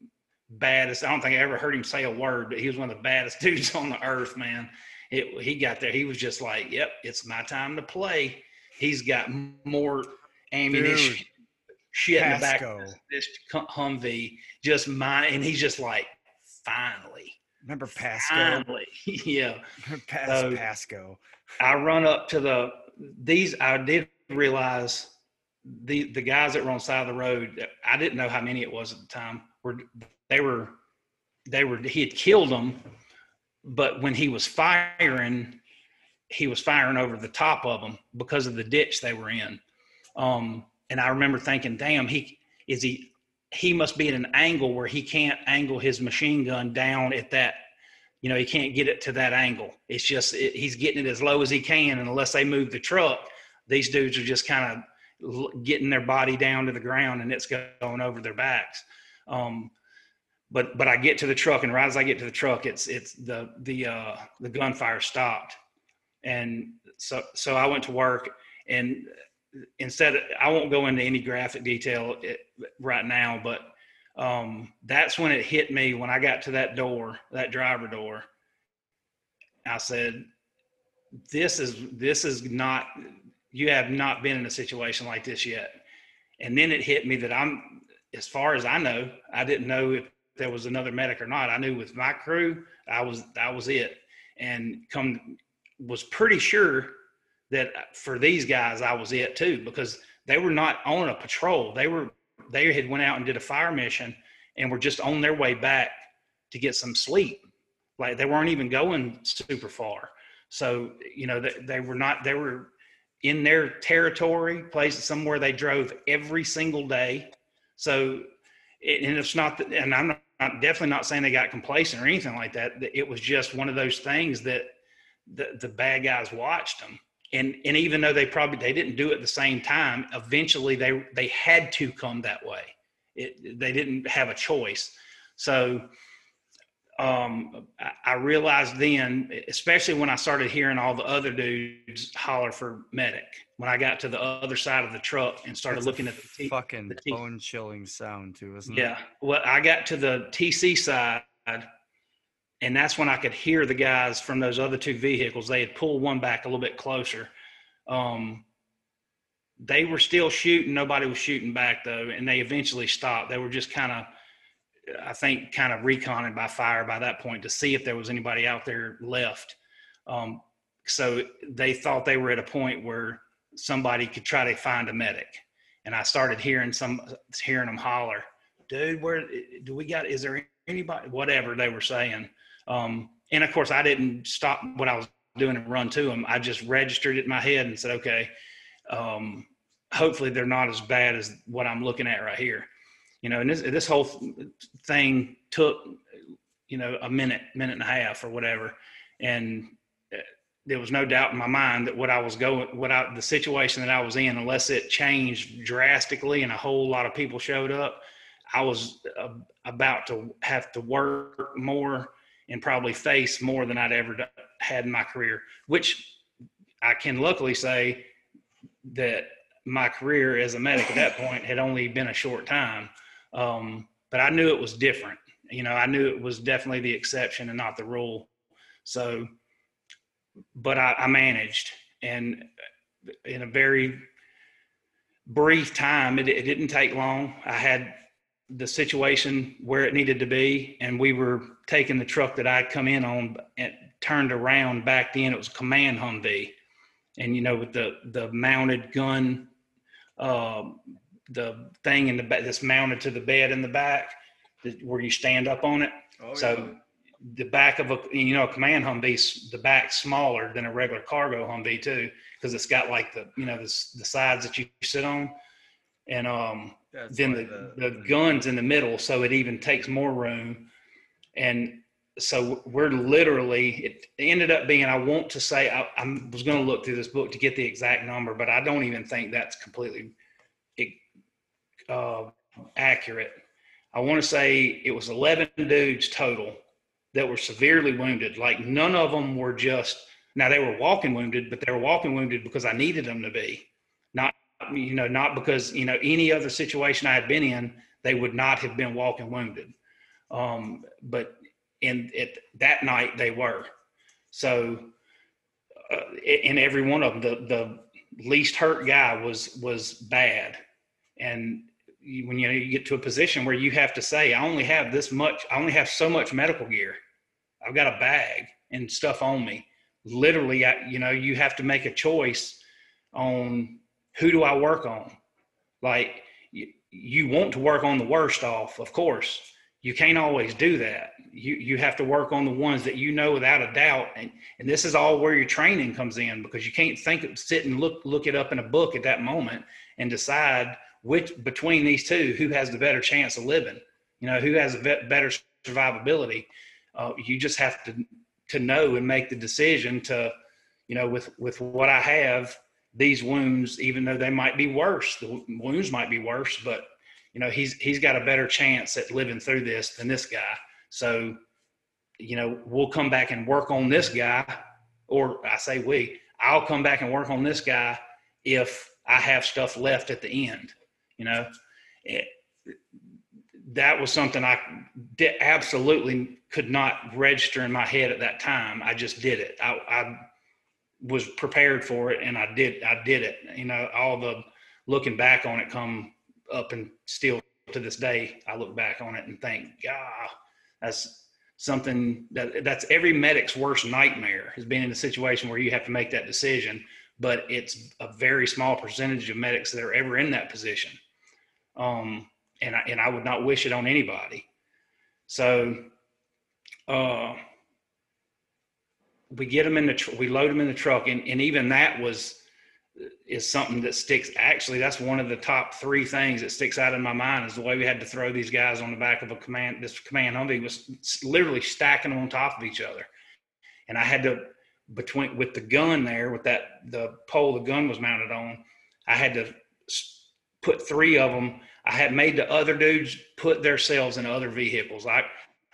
baddest. I don't think I ever heard him say a word, but he was one of the baddest dudes on the earth, man it, he got there. He was just like, "Yep, it's my time to play." He's got more ammunition, Dude, shit in the back of this Humvee, just mine, and he's just like, "Finally." Remember Pasco? Finally, yeah. Pas- so Pasco. I run up to the these. I did realize the the guys that were on the side of the road. I didn't know how many it was at the time. Were they were they were he had killed them but when he was firing, he was firing over the top of them because of the ditch they were in. Um, and I remember thinking, damn, he is he he must be at an angle where he can't angle his machine gun down at that you know he can't get it to that angle. It's just it, he's getting it as low as he can and unless they move the truck these dudes are just kind of getting their body down to the ground and it's going over their backs. Um, but but I get to the truck, and right as I get to the truck, it's it's the the uh, the gunfire stopped, and so so I went to work, and instead of, I won't go into any graphic detail right now, but um, that's when it hit me when I got to that door, that driver door. I said, "This is this is not. You have not been in a situation like this yet." And then it hit me that I'm, as far as I know, I didn't know if there was another medic or not. I knew with my crew, I was that was it, and come was pretty sure that uh, for these guys I was it too because they were not on a patrol. They were they had went out and did a fire mission and were just on their way back to get some sleep. Like they weren't even going super far. So you know they, they were not they were in their territory, places somewhere they drove every single day. So and it's not that, and I'm not, I'm definitely not saying they got complacent or anything like that. It was just one of those things that the, the bad guys watched them. And, and even though they probably they didn't do it at the same time, eventually they they had to come that way. It, they didn't have a choice. So um, I, I realized then, especially when I started hearing all the other dudes holler for medic, when I got to the other side of the truck and started That's looking at the t- fucking bone chilling sound too, isn't yeah. it? Yeah. Well, I got to the TC side, and that's when I could hear the guys from those other two vehicles. They had pulled one back a little bit closer. Um, they were still shooting. Nobody was shooting back though, and they eventually stopped. They were just kind of I think, kind of reconning by fire by that point to see if there was anybody out there left. Um, so they thought they were at a point where somebody could try to find a medic. And I started hearing some, hearing them holler, dude, where do we got, is there anybody, whatever they were saying. Um, and of course I didn't stop what I was doing and run to them. I just registered it in my head and said, okay, um, hopefully they're not as bad as what I'm looking at right here. You know, and this this whole thing took you know a minute, minute and a half or whatever, and uh, there was no doubt in my mind that what I was going, what I the situation that I was in, unless it changed drastically and a whole lot of people showed up, I was uh, about to have to work more and probably face more than I'd ever had in my career, which I can luckily say that my career as a medic at that point had only been a short time. Um, but I knew it was different. You know, I knew it was definitely the exception and not the rule. So, but I, I managed, and in a very brief time, it, it didn't take long. I had the situation where it needed to be, and we were taking the truck that I'd come in on and turned around back then. It was a command Humvee, and you know with the the mounted gun, uh, the thing in the back that's mounted to the bed in the back, where you stand up on it. Oh, so yeah. the back of a you know a command Humvee, the back smaller than a regular cargo Humvee too, because it's got like the you know the the sides that you sit on, and um that's then the, the, the guns in the middle, so it even takes more room. And so we're literally it ended up being i want to say i, I was going to look through this book to get the exact number but i don't even think that's completely uh, accurate. I want to say it was 11 dudes total that were severely wounded. Like none of them were just now they were walking wounded but they were walking wounded because i needed them to be. Not you know not because you know any other situation i had been in they would not have been walking wounded um, but in that night they were. So, uh, in every one of them, the the least hurt guy was was bad, and you, when you, know, you get to a position where you have to say, I only have this much, I only have so much medical gear. I've got a bag and stuff on me. Literally, I, you know, you have to make a choice on who do I work on. Like you, you want to work on the worst off, of course. You can't always do that. You you have to work on the ones that you know without a doubt and and this is all where your training comes in because you can't think sit and look look it up in a book at that moment and decide which between these two who has the better chance of living you know who has a better survivability. Uh, you just have to to know and make the decision to you know with with what i have these wounds even though they might be worse the wounds might be worse but you know he's he's got a better chance at living through this than this guy so, you know, we'll come back and work on this guy, or I say we, I'll come back and work on this guy if I have stuff left at the end. You know, it, that was something I absolutely could not register in my head at that time. I just did it. I, I was prepared for it, and I did. I did it. You know, all the looking back on it come up and still to this day, I look back on it and think, God, that's something that that's every medic's worst nightmare has been in a situation where you have to make that decision. But it's a very small percentage of medics that are ever in that position. Um, and I, and I would not wish it on anybody. So uh, we get them in the tr- we load them in the truck and, and even that was is something that sticks. Actually, that's one of the top three things that sticks out in my mind is the way we had to throw these guys on the back of a command. This command Humvee was literally stacking them on top of each other, and I had to between with the gun there with that the pole the gun was mounted on. I had to put three of them. I had made the other dudes put themselves in other vehicles. I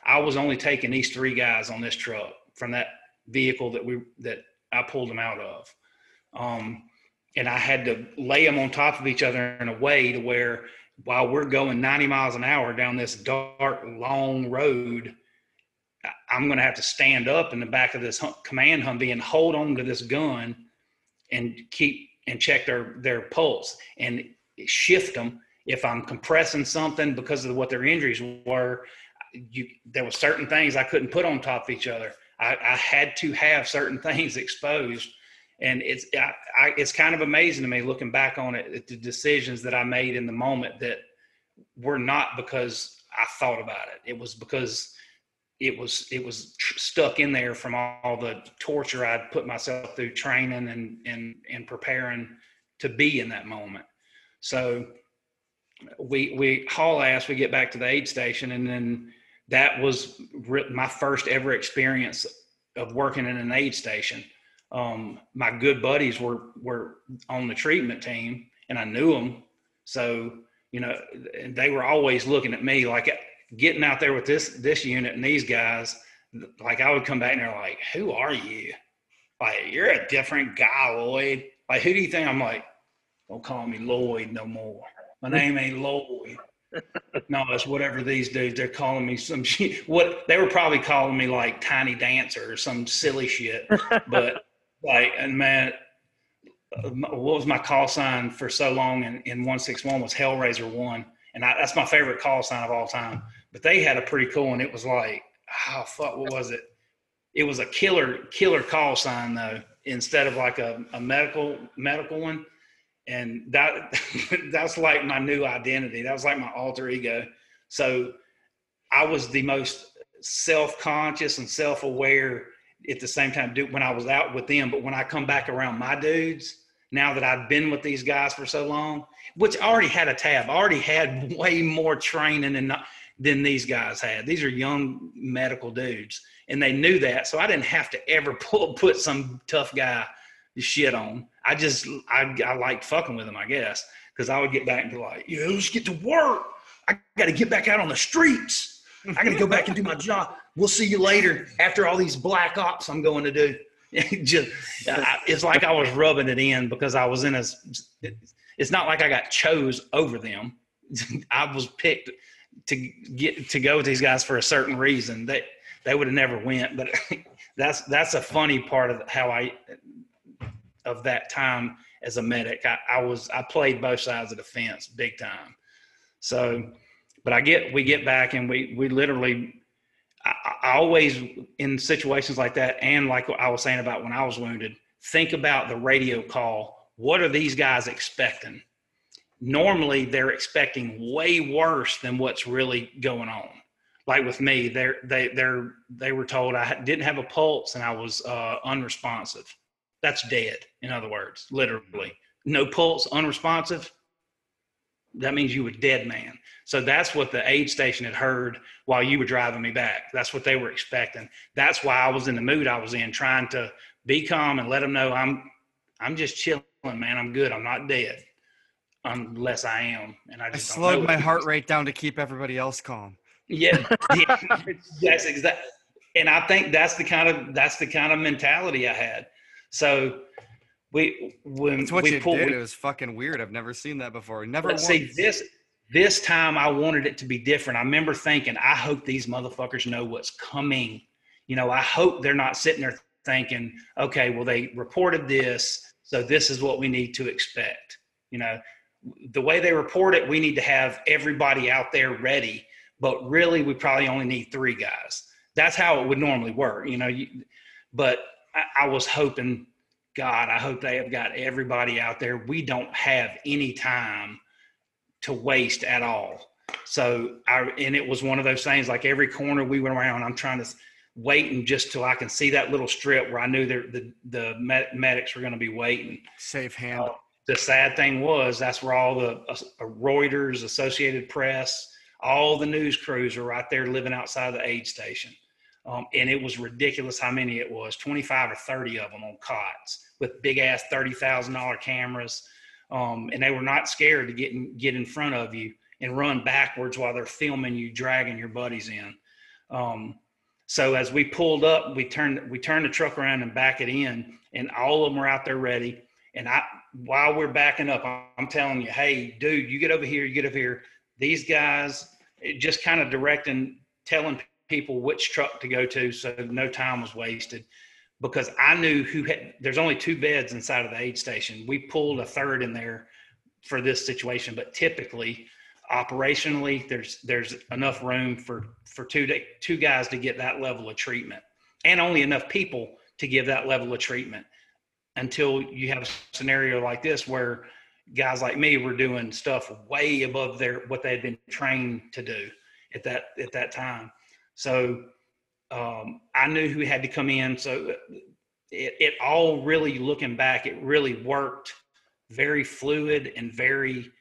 I was only taking these three guys on this truck from that vehicle that we that I pulled them out of. Um, and I had to lay them on top of each other in a way to where while we're going 90 miles an hour down this dark, long road, I'm going to have to stand up in the back of this command Humvee and hold on to this gun and keep and check their their pulse and shift them if I'm compressing something because of what their injuries were. You, there were certain things I couldn't put on top of each other. I, I had to have certain things exposed and it's I, I, it's kind of amazing to me looking back on it the decisions that I made in the moment that were not because I thought about it. It was because it was it was stuck in there from all the torture I'd put myself through training and and and preparing to be in that moment. So we we haul ass. We get back to the aid station, and then that was my first ever experience of working in an aid station um, my good buddies were were on the treatment team, and I knew them. So you know, they were always looking at me like getting out there with this this unit and these guys. Like I would come back and they're like, "Who are you? Like you're a different guy, Lloyd. Like who do you think?" I'm like, "Don't call me Lloyd no more. My name ain't Lloyd." no, it's whatever these dudes. They're calling me some shit. What they were probably calling me like Tiny Dancer or some silly shit. but like, and man, what was my call sign for so long in, in 161 was Hellraiser 1. And I, that's my favorite call sign of all time. But they had a pretty cool one. It was like, oh, fuck, what was it? It was a killer, killer call sign, though, instead of like a, a medical medical one and that that's like my new identity that was like my alter ego so i was the most self-conscious and self-aware at the same time do when i was out with them but when i come back around my dudes now that i've been with these guys for so long which I already had a tab I already had way more training than than these guys had these are young medical dudes and they knew that so i didn't have to ever pull, put some tough guy shit on. I just I I liked fucking with them, I guess, because I would get back and be like, yeah, let's get to work. I got to get back out on the streets. I got to go back and do my job. We'll see you later after all these black ops I'm going to do. just it's like I was rubbing it in because I was in a. It's not like I got chose over them. I was picked to get to go with these guys for a certain reason. They they would have never went, but that's that's a funny part of how I of that time as a medic. I, I was I played both sides of the fence big time. So, but I get we get back and we we literally I, I, always in situations like that and like I was saying about when I was wounded, think about the radio call. What are these guys expecting? Normally they're expecting way worse than what's really going on. Like with me, they're they they're they were told I didn't have a pulse and I was uh, unresponsive that's dead, in other words, literally. No pulse, unresponsive. That means you were dead man. So that's what the aid station had heard while you were driving me back. That's what they were expecting. That's why I was in the mood I was in, trying to be calm and let them know I'm I'm just chilling, man. I'm good. I'm not dead. Unless I am. And I just I slowed my heart rate down to keep everybody else calm. Yeah. yeah that's exactly and I think that's the kind of that's the kind of mentality I had. So we when That's what we you pulled, did. It was fucking weird. I've never seen that before. Never. Let's see this this time I wanted it to be different. I remember thinking, I hope these motherfuckers know what's coming. You know, I hope they're not sitting there thinking, okay, well they reported this, so this is what we need to expect. You know, the way they report it, we need to have everybody out there ready. But really, we probably only need three guys. That's how it would normally work. You know, you, but I, I was hoping, God, I hope they have got everybody out there. We don't have any time to waste at all. So I, and it was one of those things like every corner we went around, I'm trying to waiting just till I can see that little strip where I knew the the med- medics were going to be waiting. Safe handle. Uh, the sad thing was that's where all the uh, Reuters, Associated Press, all the news crews are right there living outside the aid station. Um, and it was ridiculous how many it was 25 or 30 of them on cots with big ass $30,000 cameras. Um, and they were not scared to get in, get in front of you and run backwards while they're filming you, dragging your buddies in. Um, so as we pulled up, we turned we turned the truck around and back it in, and all of them were out there ready. And I, while we're backing up, I'm telling you, hey, dude, you get over here, you get over here. These guys, just kind of directing, telling people which truck to go to so no time was wasted because I knew who had there's only two beds inside of the aid station. We pulled a third in there for this situation, but typically operationally there's there's enough room for for two two guys to get that level of treatment and only enough people to give that level of treatment until you have a scenario like this where guys like me were doing stuff way above their what they had been trained to do at that at that time so um, I knew who had to come in. So it, it all really looking back, it really worked very fluid and very,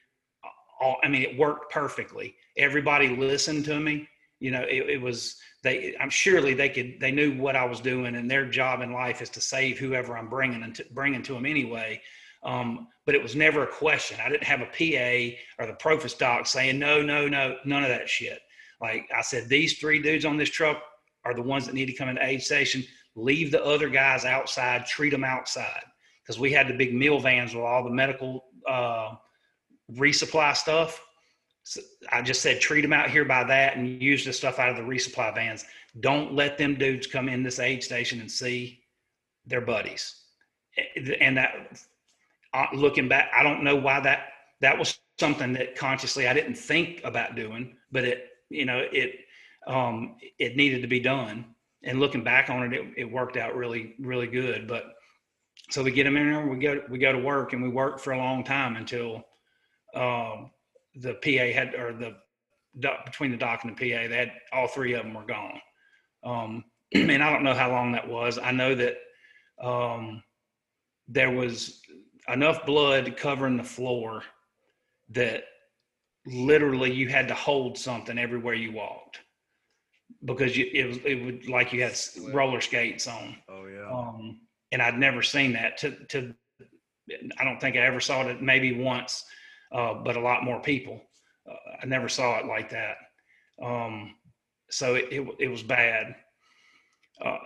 uh, I mean, it worked perfectly. Everybody listened to me. You know, it, it was, they, I'm surely they could, they knew what I was doing and their job in life is to save whoever I'm bringing and bringing to them anyway. Um, but it was never a question. I didn't have a PA or the PROFIS doc saying, no, no, no, none of that shit. Like I said, these three dudes on this truck are the ones that need to come into aid station. Leave the other guys outside, treat them outside. Because we had the big MILVANs with all the medical uh, resupply stuff. So I just said, treat them out here by that and use the stuff out of the resupply vans. Don't let them dudes come in this aid station and see their buddies. And that, uh, looking back, I don't know why that that was something that consciously I didn't think about doing, but it, you know, it um, it needed to be done. And looking back on it, it, it worked out really, really good. But so we get them in there, we go we go to work, and we work for a long time until um, the PA had or the between the doc and the PA, they had all three of them were gone. Um, and I don't know how long that was. I know that um, there was enough blood covering the floor that literally you had to hold something everywhere you walked because you, it was it would like you had roller skates on. Oh yeah. Um, and I'd never seen that. To to, I don't think I ever saw it maybe once, uh, but a lot more people. Uh, I never saw it like that. Um, so it, it, it was bad. Uh,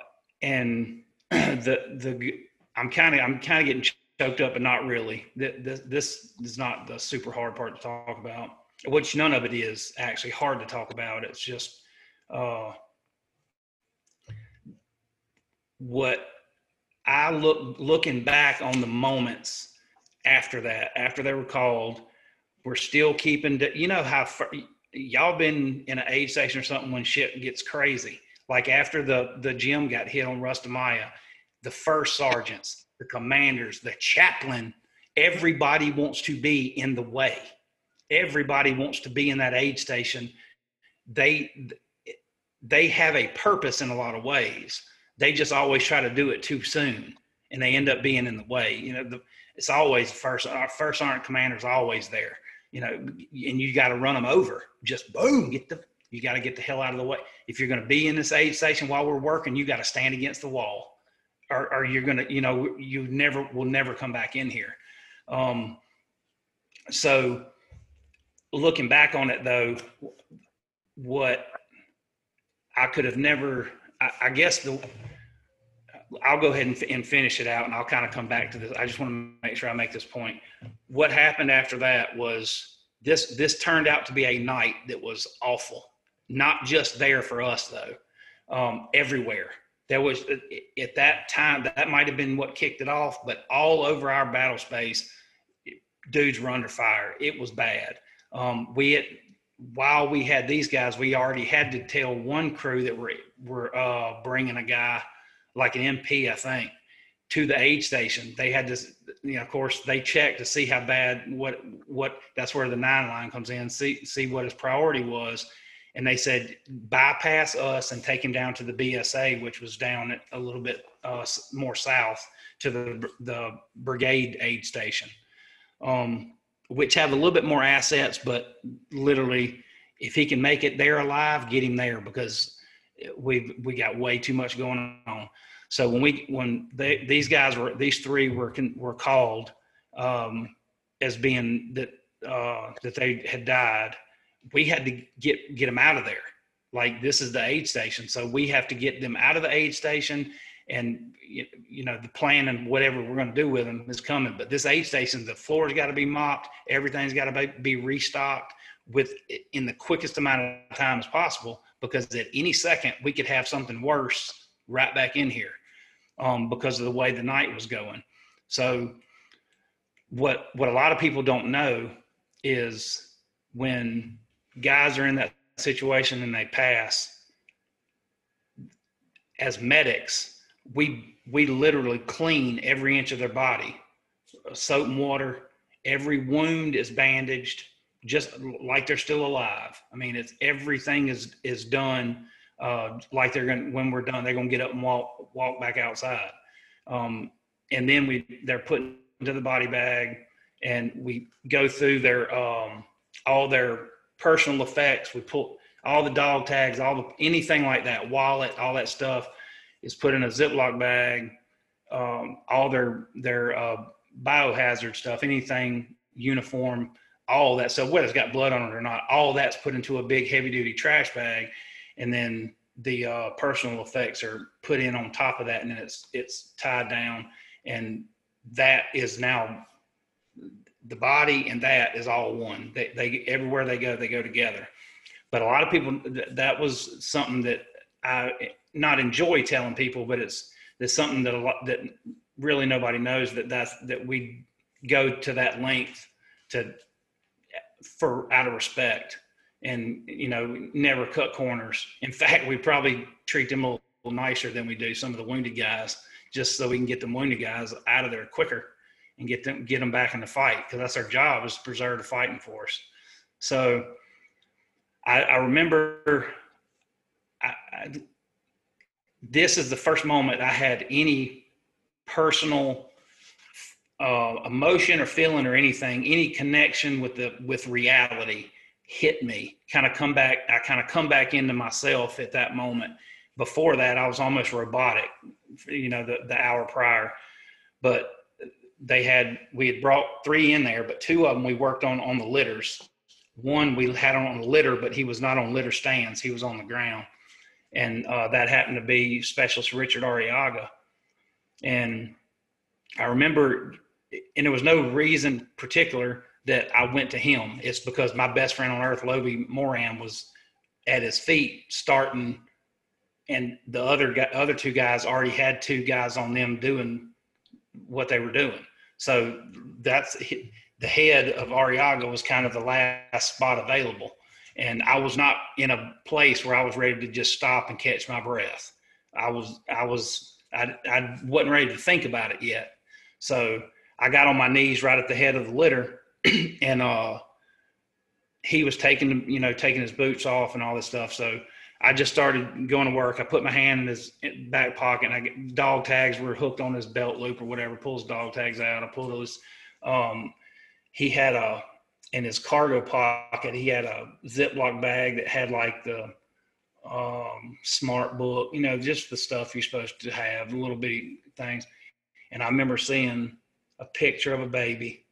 and the the I'm kind of I'm kind of getting choked up, but not really. This, this is not the super hard part to talk about, which none of it is actually hard to talk about. It's just uh, what I look looking back on the moments after that, after they were called, we're still keeping. you know how y'all been in an aid station or something when shit gets crazy. Like after the the gym got hit on Rustamiyah, the first sergeants, the commanders, the chaplain, everybody wants to be in the way. Everybody wants to be in that aid station. They they have a purpose in a lot of ways. They just always try to do it too soon, and they end up being in the way. You know, the, it's always first. Our first sergeant commander's always there you know, and you got to run them over. Just boom, get the you got to get the hell out of the way. If you're going to be in this aid station while we're working, you got to stand against the wall, or, or you're going to, you know, you never will never come back in here. Um, so, looking back on it though, what I could have never, I, I guess the I'll go ahead and, and, finish it out and I'll kind of come back to this. I just want to make sure I make this point. What happened after that was this this turned out to be a night that was awful. Not just there for us though. Um, everywhere. There was at that time that might have been what kicked it off, but all over our battle space, dudes were under fire. It was bad. Um, we had, while we had these guys, we already had to tell one crew that were were uh, bringing a guy like an MP, I think, to the aid station. They had to, you know, of course, they checked to see how bad what what. That's where the nine line comes in. See see what his priority was, and they said bypass us and take him down to the BSA, which was down a little bit uh, more south to the the brigade aid station, um, which have a little bit more assets, but literally, if he can make it there alive, get him there because we've we got way too much going on. So when we when they, these guys were these three were were called um, as being that uh, that they had died, we had to get get them out of there. Like this is the aid station, so we have to get them out of the aid station. And you know the plan and whatever we're going to do with them is coming. But this aid station, the floor's got to be mopped, everything's got to be restocked with in the quickest amount of time as possible because at any second we could have something worse right back in here um, because of the way the night was going. So what what a lot of people don't know is when guys are in that situation and they pass as medics we we literally clean every inch of their body soap and water every wound is bandaged just like they're still alive. I mean, it's everything is is done uh, like they're to, when we're done, they're gonna get up and walk walk back outside. Um, and then we they're put into the body bag, and we go through their um, all their personal effects. We pull all the dog tags, all the anything like that, wallet, all that stuff is put in a Ziploc bag. Um, all their their uh, biohazard stuff, anything uniform, all that stuff, whether it's got blood on it or not, all that's put into a big heavy duty trash bag, and then the uh, personal effects are put in on top of that, and then it's it's tied down, and that is now the body and that is all one. They, they everywhere they go, they go together. But a lot of people that was something that I not enjoy telling people, but it's it's something that a lot that really nobody knows that that's that we go to that length to for out of respect and you know never cut corners. In fact we probably treat them a little nicer than we do some of the wounded guys just so we can get the wounded guys out of there quicker and get them get them back in the fight because that's our job is to preserve the fighting force. So i, I remember I, I, this is the first moment i had any personal uh, emotion or feeling or anything, any connection with the with reality hit me. Kind of come back. I kind of come back into myself at that moment. Before that, I was almost robotic. You know, the the hour prior, but they had we had brought three in there, but two of them we worked on on the litters. One we had on the litter, but he was not on litter stands. He was on the ground, and uh, that happened to be Specialist Richard Arriaga. And I remember and there was no reason particular that I went to him. It's because my best friend on earth, Lobe Moran, was at his feet starting, and the other other two guys already had two guys on them doing what they were doing. So that's the head of Arriaga was kind of the last spot available, and I was not in a place where I was ready to just stop and catch my breath. I was I was I, I wasn't ready to think about it yet. So I got on my knees right at the head of the litter, and uh, he was taking you know taking his boots off and all this stuff. So I just started going to work. I put my hand in his back pocket. And I get dog tags were hooked on his belt loop or whatever. Pulls dog tags out. I pull those. Um, he had a in his cargo pocket. He had a Ziploc bag that had like the um, smart book, you know, just the stuff you're supposed to have, little bitty things. And I remember seeing a picture of a baby.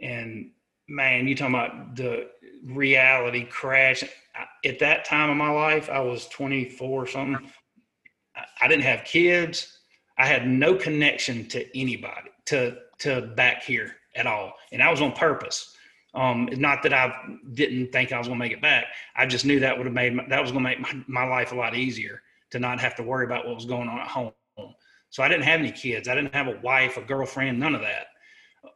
And man, you talking about the reality crash. At that time of my life, I was 24 or something. I didn't have kids. I had no connection to anybody, to to back here at all, and I was on purpose. Um, not that I didn't think I was going to make it back. I just knew that would have made my, that was going to make my, my life a lot easier to not have to worry about what was going on at home. So I didn't have any kids. I didn't have a wife, a girlfriend, none of that.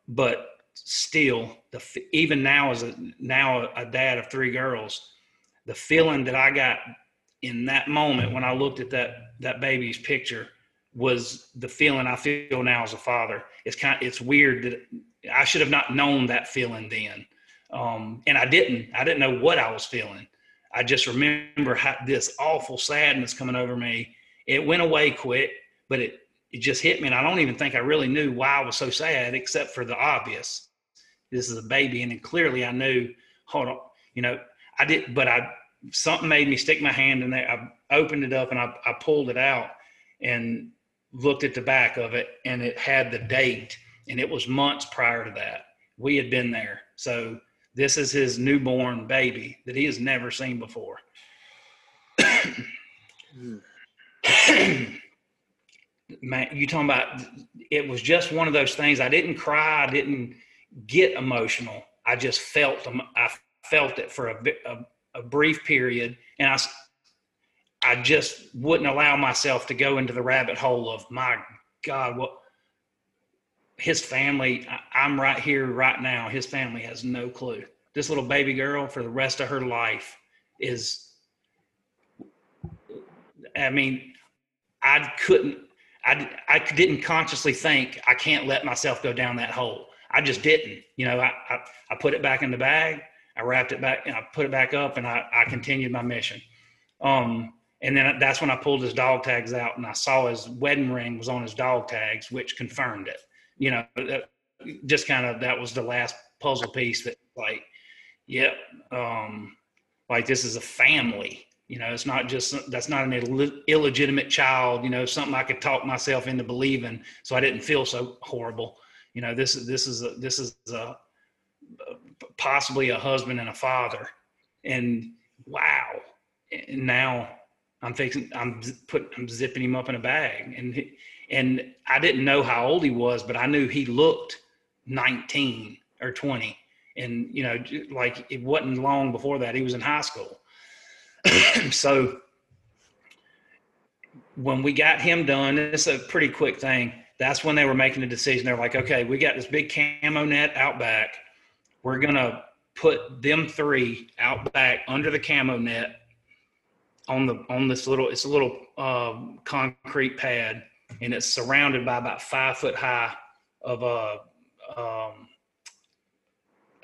But still, the even now as a now a dad of three girls, the feeling that I got in that moment when I looked at that that baby's picture was the feeling I feel now as a father. It's kind it's weird that I should have not known that feeling then, um, and I didn't. I didn't know what I was feeling. I just remember how, this awful sadness coming over me. It went away quick, but it it just hit me, and I don't even think I really knew why I was so sad, except for the obvious. This is a baby, and then clearly I knew. Hold on, you know, I did, but I something made me stick my hand in there. I opened it up and I, I pulled it out and looked at the back of it, and it had the date, and it was months prior to that. We had been there, so this is his newborn baby that he has never seen before. man, you talking about it was just one of those things. I didn't cry. I didn't get emotional. I just felt them. I felt it for a, a, a brief period, and I I just wouldn't allow myself to go into the rabbit hole of my God, what his family. I, I'm right here, right now. His family has no clue. This little baby girl, for the rest of her life, is. I mean, I couldn't I, I didn't consciously think I can't let myself go down that hole. I just didn't. You know, I, I, I put it back in the bag. I wrapped it back and I put it back up and I, I continued my mission. Um, and then that's when I pulled his dog tags out and I saw his wedding ring was on his dog tags, which confirmed it. You know, just kind of that was the last puzzle piece that like, yep, um, like this is a family you know, it's not just that's not an Ill- illegitimate child. You know, something I could talk myself into believing, so I didn't feel so horrible. You know, this is this is a, this is a possibly a husband and a father, and wow. And now I'm fixing, I'm put, I'm zipping him up in a bag, and and I didn't know how old he was, but I knew he looked 19 or 20, and you know, like it wasn't long before that he was in high school. so when we got him done, it's a pretty quick thing. That's when they were making the decision. They're like, okay, we got this big camo net out back. We're gonna put them three out back under the camo net on the on this little it's a little uh, concrete pad and it's surrounded by about five foot high of uh, um,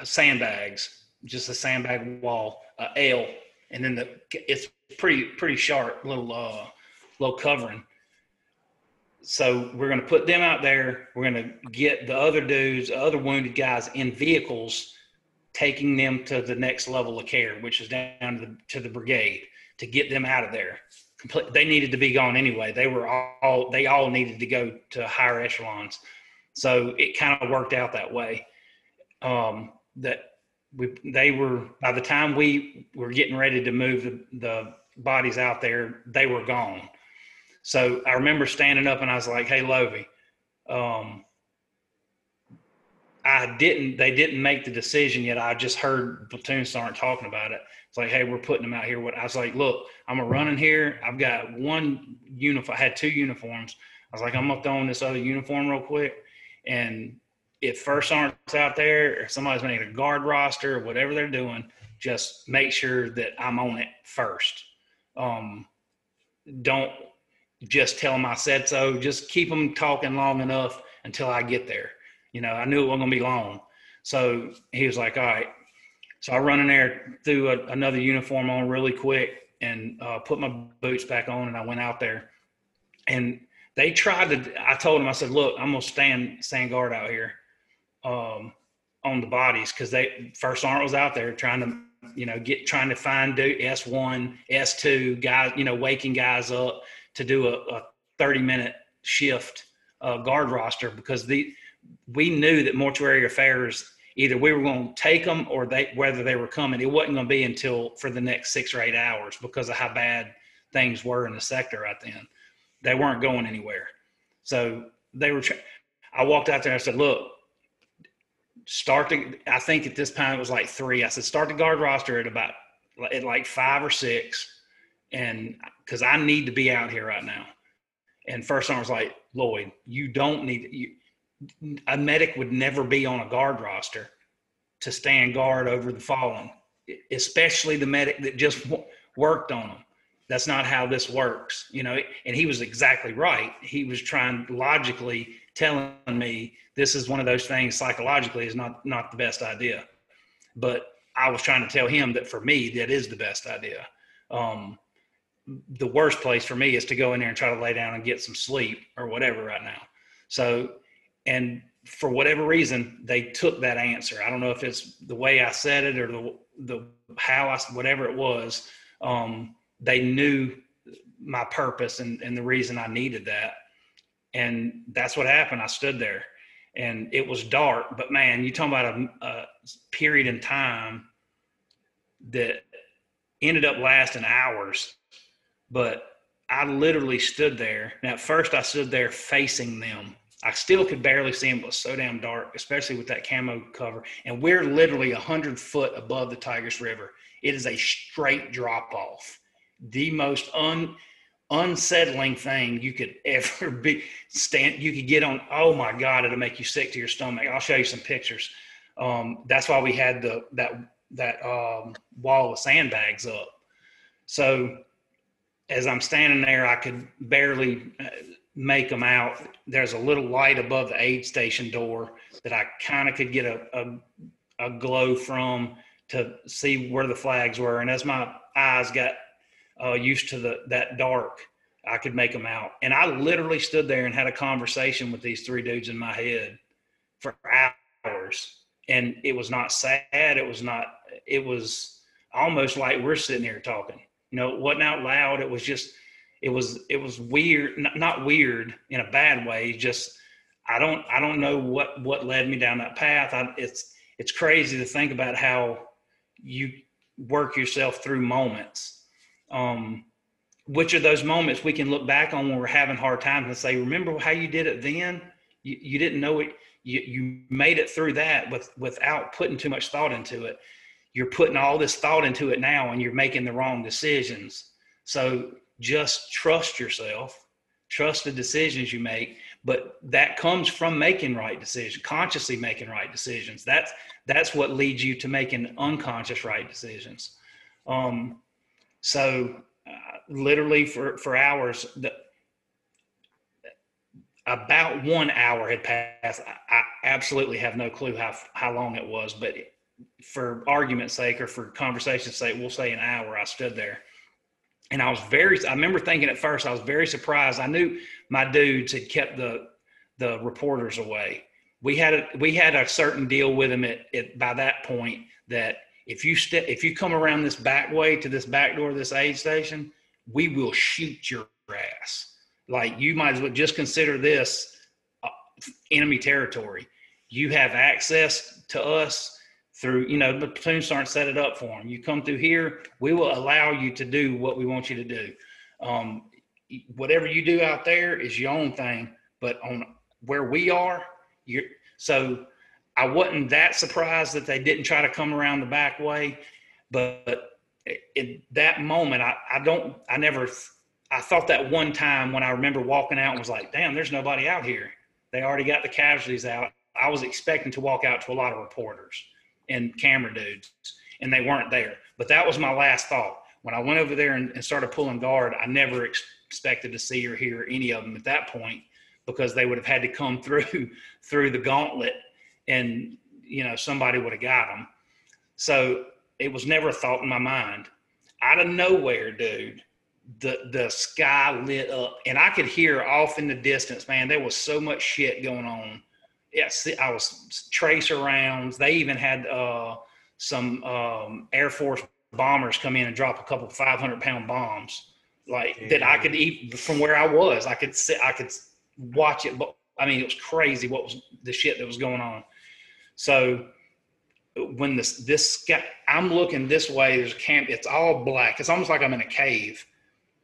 sandbags just a sandbag wall L and then the it's pretty pretty sharp little uh little covering so we're going to put them out there we're going to get the other dudes other wounded guys in vehicles taking them to the next level of care which is down to the, to the brigade to get them out of there. They needed to be gone anyway. They were all they all needed to go to higher echelons. So it kind of worked out that way. Um, that we they were by the time we were getting ready to move the, the bodies out there, they were gone. So I remember standing up and I was like, "Hey, Lovey, um, I didn't. They didn't make the decision yet. I just heard platoon sergeant talking about it. It's like, hey, we're putting them out here. What I was like, look, I'm a running here. I've got one uniform. I had two uniforms. I was like, I'm gonna throw in this other uniform real quick. And if first sergeant's out there, or somebody's making a guard roster, or whatever they're doing, just make sure that I'm on it first. Um, don't just tell them I said so. Just keep them talking long enough until I get there. You know, I knew it wasn't gonna be long. So he was like, all right, so I run in there, threw a, another uniform on really quick, and uh, put my boots back on, and I went out there. And they tried to. I told them, I said, "Look, I'm gonna stand stand guard out here um, on the bodies because they first sergeant was out there trying to, you know, get trying to find do S one, S two guys, you know, waking guys up to do a, a 30 minute shift uh, guard roster because the we knew that mortuary affairs either we were going to take them or they whether they were coming it wasn't going to be until for the next six or eight hours because of how bad things were in the sector right then. They weren't going anywhere. So they were i walked out there and i said look start the i think at this time it was like three i said start the guard roster at about at like five or six and because i need to be out here right now and first I was like lloyd you don't need you a medic would never be on a guard roster to stand guard over the fallen, especially the medic that just worked on them. That's not how this works, you know. And he was exactly right. He was trying logically telling me this is one of those things psychologically is not not the best idea. But I was trying to tell him that for me that is the best idea. Um, the worst place for me is to go in there and try to lay down and get some sleep or whatever right now. So and for whatever reason they took that answer. I don't know if it's the way i said it or the the how i whatever it was um, they knew my purpose and, and the reason i needed that. And that's what happened. I stood there and it was dark but man you talking about a, a period in time that ended up lasting hours but i literally stood there. And at first i stood there facing them I still could barely see him. It was so damn dark, especially with that camo cover. And we're literally a hundred foot above the Tigris River. It is a straight drop off. The most un unsettling thing you could ever be stand you could get on oh my god it'll make you sick to your stomach i'll show you some pictures um, that's why we had the that that um, wall of sandbags up so as i'm standing there i could barely uh, make them out. There's a little light above the aid station door that I kind of could get a, a, a glow from to see where the flags were. And as my eyes got uh, used to the that dark, I could make them out. And I literally stood there and had a conversation with these three dudes in my head for hours. And it was not sad. It was not. It was almost like we're sitting here talking. You know, it wasn't out loud. It was just it was it was weird not weird in a bad way just I don't I don't know what what led me down that path. I, it's it's crazy to think about how you work yourself through moments. Um, which of those moments we can look back on when we're having hard times and say, remember how you did it then? You, you didn't know it. You, you made it through that with, without putting too much thought into it. You're putting all this thought into it now and you're making the wrong decisions. So just trust yourself, trust the decisions you make. But that comes from making right decisions, consciously making right decisions. That's that's what leads you to making unconscious right decisions. Um, so uh, literally for for hours, the, about one hour had passed. I, I absolutely have no clue how how long it was, but for argument's sake or for conversation's sake, we'll say an hour. I stood there and I was very. I remember thinking at first I was very surprised. I knew my dudes had kept the the reporters away. We had a we had a certain deal with them at, at by that point that if you step if you come around this back way to this back door of this aid station, we will shoot your ass. Like you might as well just consider this uh, enemy territory. You have access to us through, you know, the platoons aren't set it up for them. You come through here, we will allow you to do what we want you to do. Um, whatever you do out there is your own thing, but on where we are, you're so I wasn't that surprised that they didn't try to come around the back way, but in that moment, I, I don't, I never, I thought that one time when I remember walking out and was like, damn, there's nobody out here. They already got the casualties out. I was expecting to walk out to a lot of reporters and camera dudes, and they weren't there. But that was my last thought. When I went over there and, and started pulling guard, I never ex- expected to see or hear any of them at that point because they would have had to come through through the gauntlet, and you know somebody would have got them. So it was never a thought in my mind. Out of nowhere, dude, the the sky lit up, and I could hear off in the distance. Man, there was so much shit going on yes, I was tracer rounds. They even had uh, some um, Air Force bombers come in and drop a couple 500 pound bombs like yeah. that I could eat from where I was. I could sit, I could watch it. But I mean, it was crazy what was the shit that was going on. So when this, this guy, I'm looking this way, there's a camp, it's all black. It's almost like I'm in a cave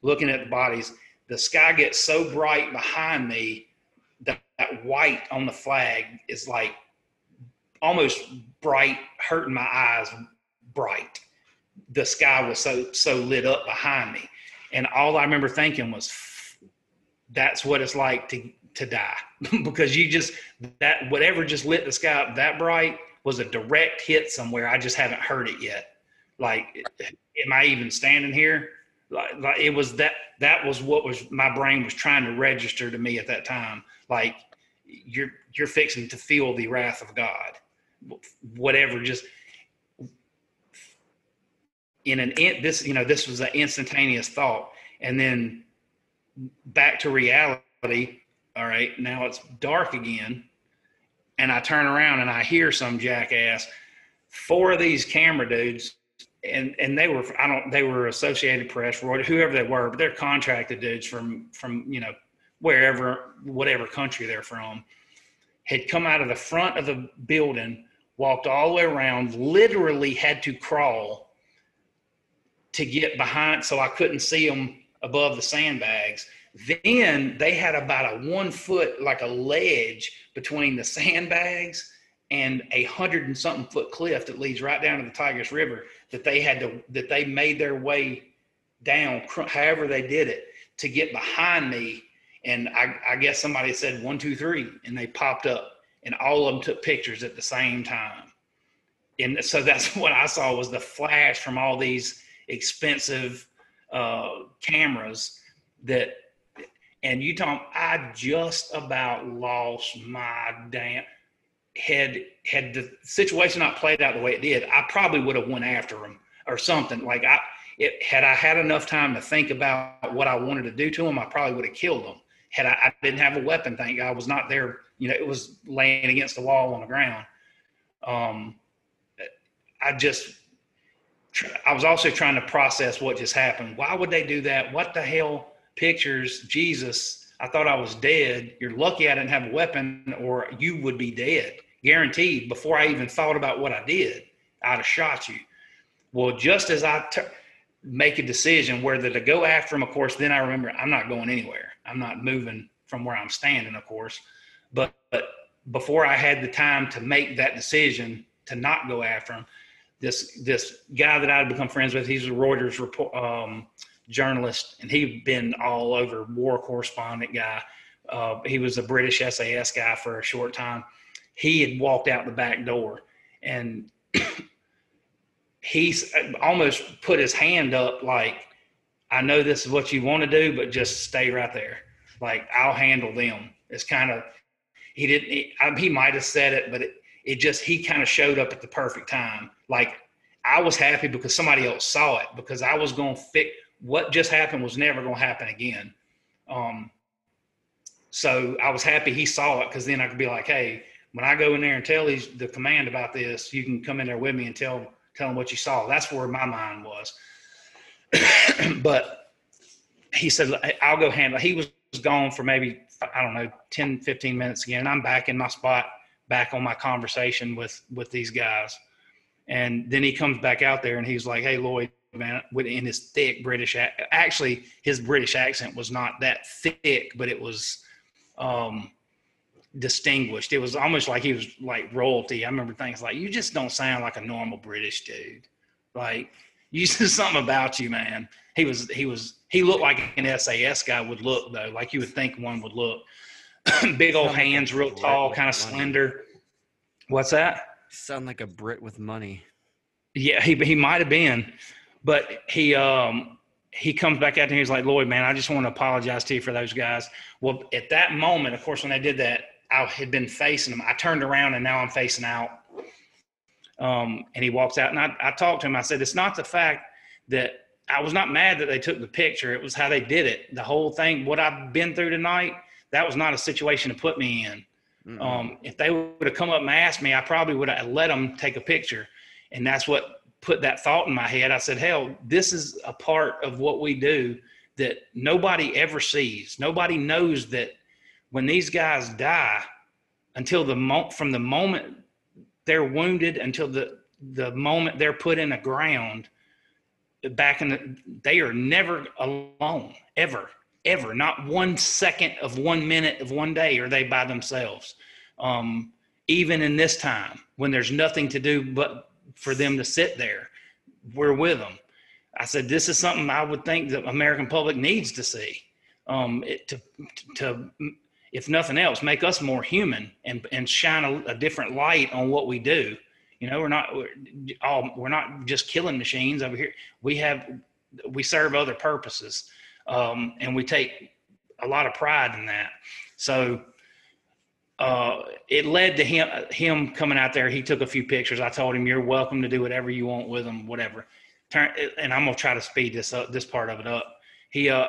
looking at the bodies. The sky gets so bright behind me that white on the flag is like almost bright, hurting my eyes bright. The sky was so so lit up behind me, and all I remember thinking was, "That's what it's like to to die," because you just that whatever just lit the sky up that bright was a direct hit somewhere. I just haven't heard it yet. Like, am I even standing here? Like, like it was that that was what was my brain was trying to register to me at that time. Like you're you're fixing to feel the wrath of God. Whatever, just in an this you know this was an instantaneous thought, and then back to reality. All right, now it's dark again, and I turn around and I hear some jackass. Four of these camera dudes and and they were I don't they were Associated Press, whoever they were, but they're contracted dudes from from you know wherever, whatever country they're from, had come out of the front of the building, walked all the way around, literally had to crawl to get behind so I couldn't see them above the sandbags. Then they had about a one foot, like a ledge between the sandbags and a hundred and something foot cliff that leads right down to the Tigris River that they had to, that they made their way down, however they did it, to get behind me and I, I guess somebody said one, two, three, and they popped up, and all of them took pictures at the same time. And so that's what I saw was the flash from all these expensive uh, cameras that, and you talk, I just about lost my damn had had the situation not played out the way it did, I probably would have went after him or something. Like I, it, had I had enough time to think about what I wanted to do to him, I probably would have killed him had I, I, didn't have a weapon, thank God, I was not there. You know, it was laying against the wall on the ground. Um, I just, I was also trying to process what just happened. Why would they do that? What the hell pictures Jesus I thought I was dead. You're lucky I didn't have a weapon, or you would be dead, guaranteed. Before I even thought about what I did, I'd have shot you. Well, just as I t- make a decision whether to go after him, of course, then I remember I'm not going anywhere. I'm not moving from where I'm standing, of course. But, but before I had the time to make that decision to not go after him, this this guy that I'd become friends with, he's a Reuters report, um, journalist, and he'd been all over war correspondent guy. Uh, he was a British SAS guy for a short time. He had walked out the back door, and he's almost put his hand up like, "I know this is what you want to do, but just stay right there. Like I'll handle them." It's kind of he didn't. He, he might have said it, but it, it just he kind of showed up at the perfect time. Like I was happy because somebody else saw it because I was going to fix what just happened was never going to happen again. Um, so I was happy he saw it because then I could be like, hey, when I go in there and tell these the command about this, you can come in there with me and tell tell them what you saw. That's where my mind was. but he said, I'll go handle. He was gone for maybe I don't know 10, 15 minutes again. I'm back in my spot, back on my conversation with with these guys, and then he comes back out there and he's like, "Hey, Lloyd." man in his thick british actually his british accent was not that thick but it was um distinguished. It was almost like he was like royalty. I remember things like, "You just don't sound like a normal British dude." Like, you said something about you, man. He was he was he looked like an SAS guy would look though, like you would think one would look. Big old hands, real tall, kind of slender. What's that? Sound like a Brit with money. Yeah, he he might have been, but he um he comes back out and he's like, Lloyd, man, I just want to apologize to you for those guys. Well, at that moment, of course, when they did that, I had been facing him. I turned around and now I'm facing out. Um, and he walks out and I, I talked to him. I said, it's not the fact that I was not mad that they took the picture. It was how they did it. The whole thing, what I've been through tonight, that was not a situation to put me in. Mm-hmm. Um, if they would have come up and asked me, I probably would have let them take a picture. And that's what put that thought in my head. I said, hell, this is a part of what we do that nobody ever sees. Nobody knows that when these guys die, until the mo- from the moment they're wounded until the the moment they're put in the ground, back in the they are never alone ever ever. Not one second of one minute of one day are they by themselves. Um, even in this time when there's nothing to do but for them to sit there we're with them. I said this is something i would think the american public needs to see um, it, to to if nothing else, make us more human and and shine a, a different light on what we do. You know, we're not we're, we're not just killing machines over here. We have we serve other purposes, um, and we take a lot of pride in that. So uh, it led to him him coming out there. He took a few pictures. I told him, "You're welcome to do whatever you want with them, whatever." Turn, and I'm gonna try to speed this up, this part of it up. He, uh,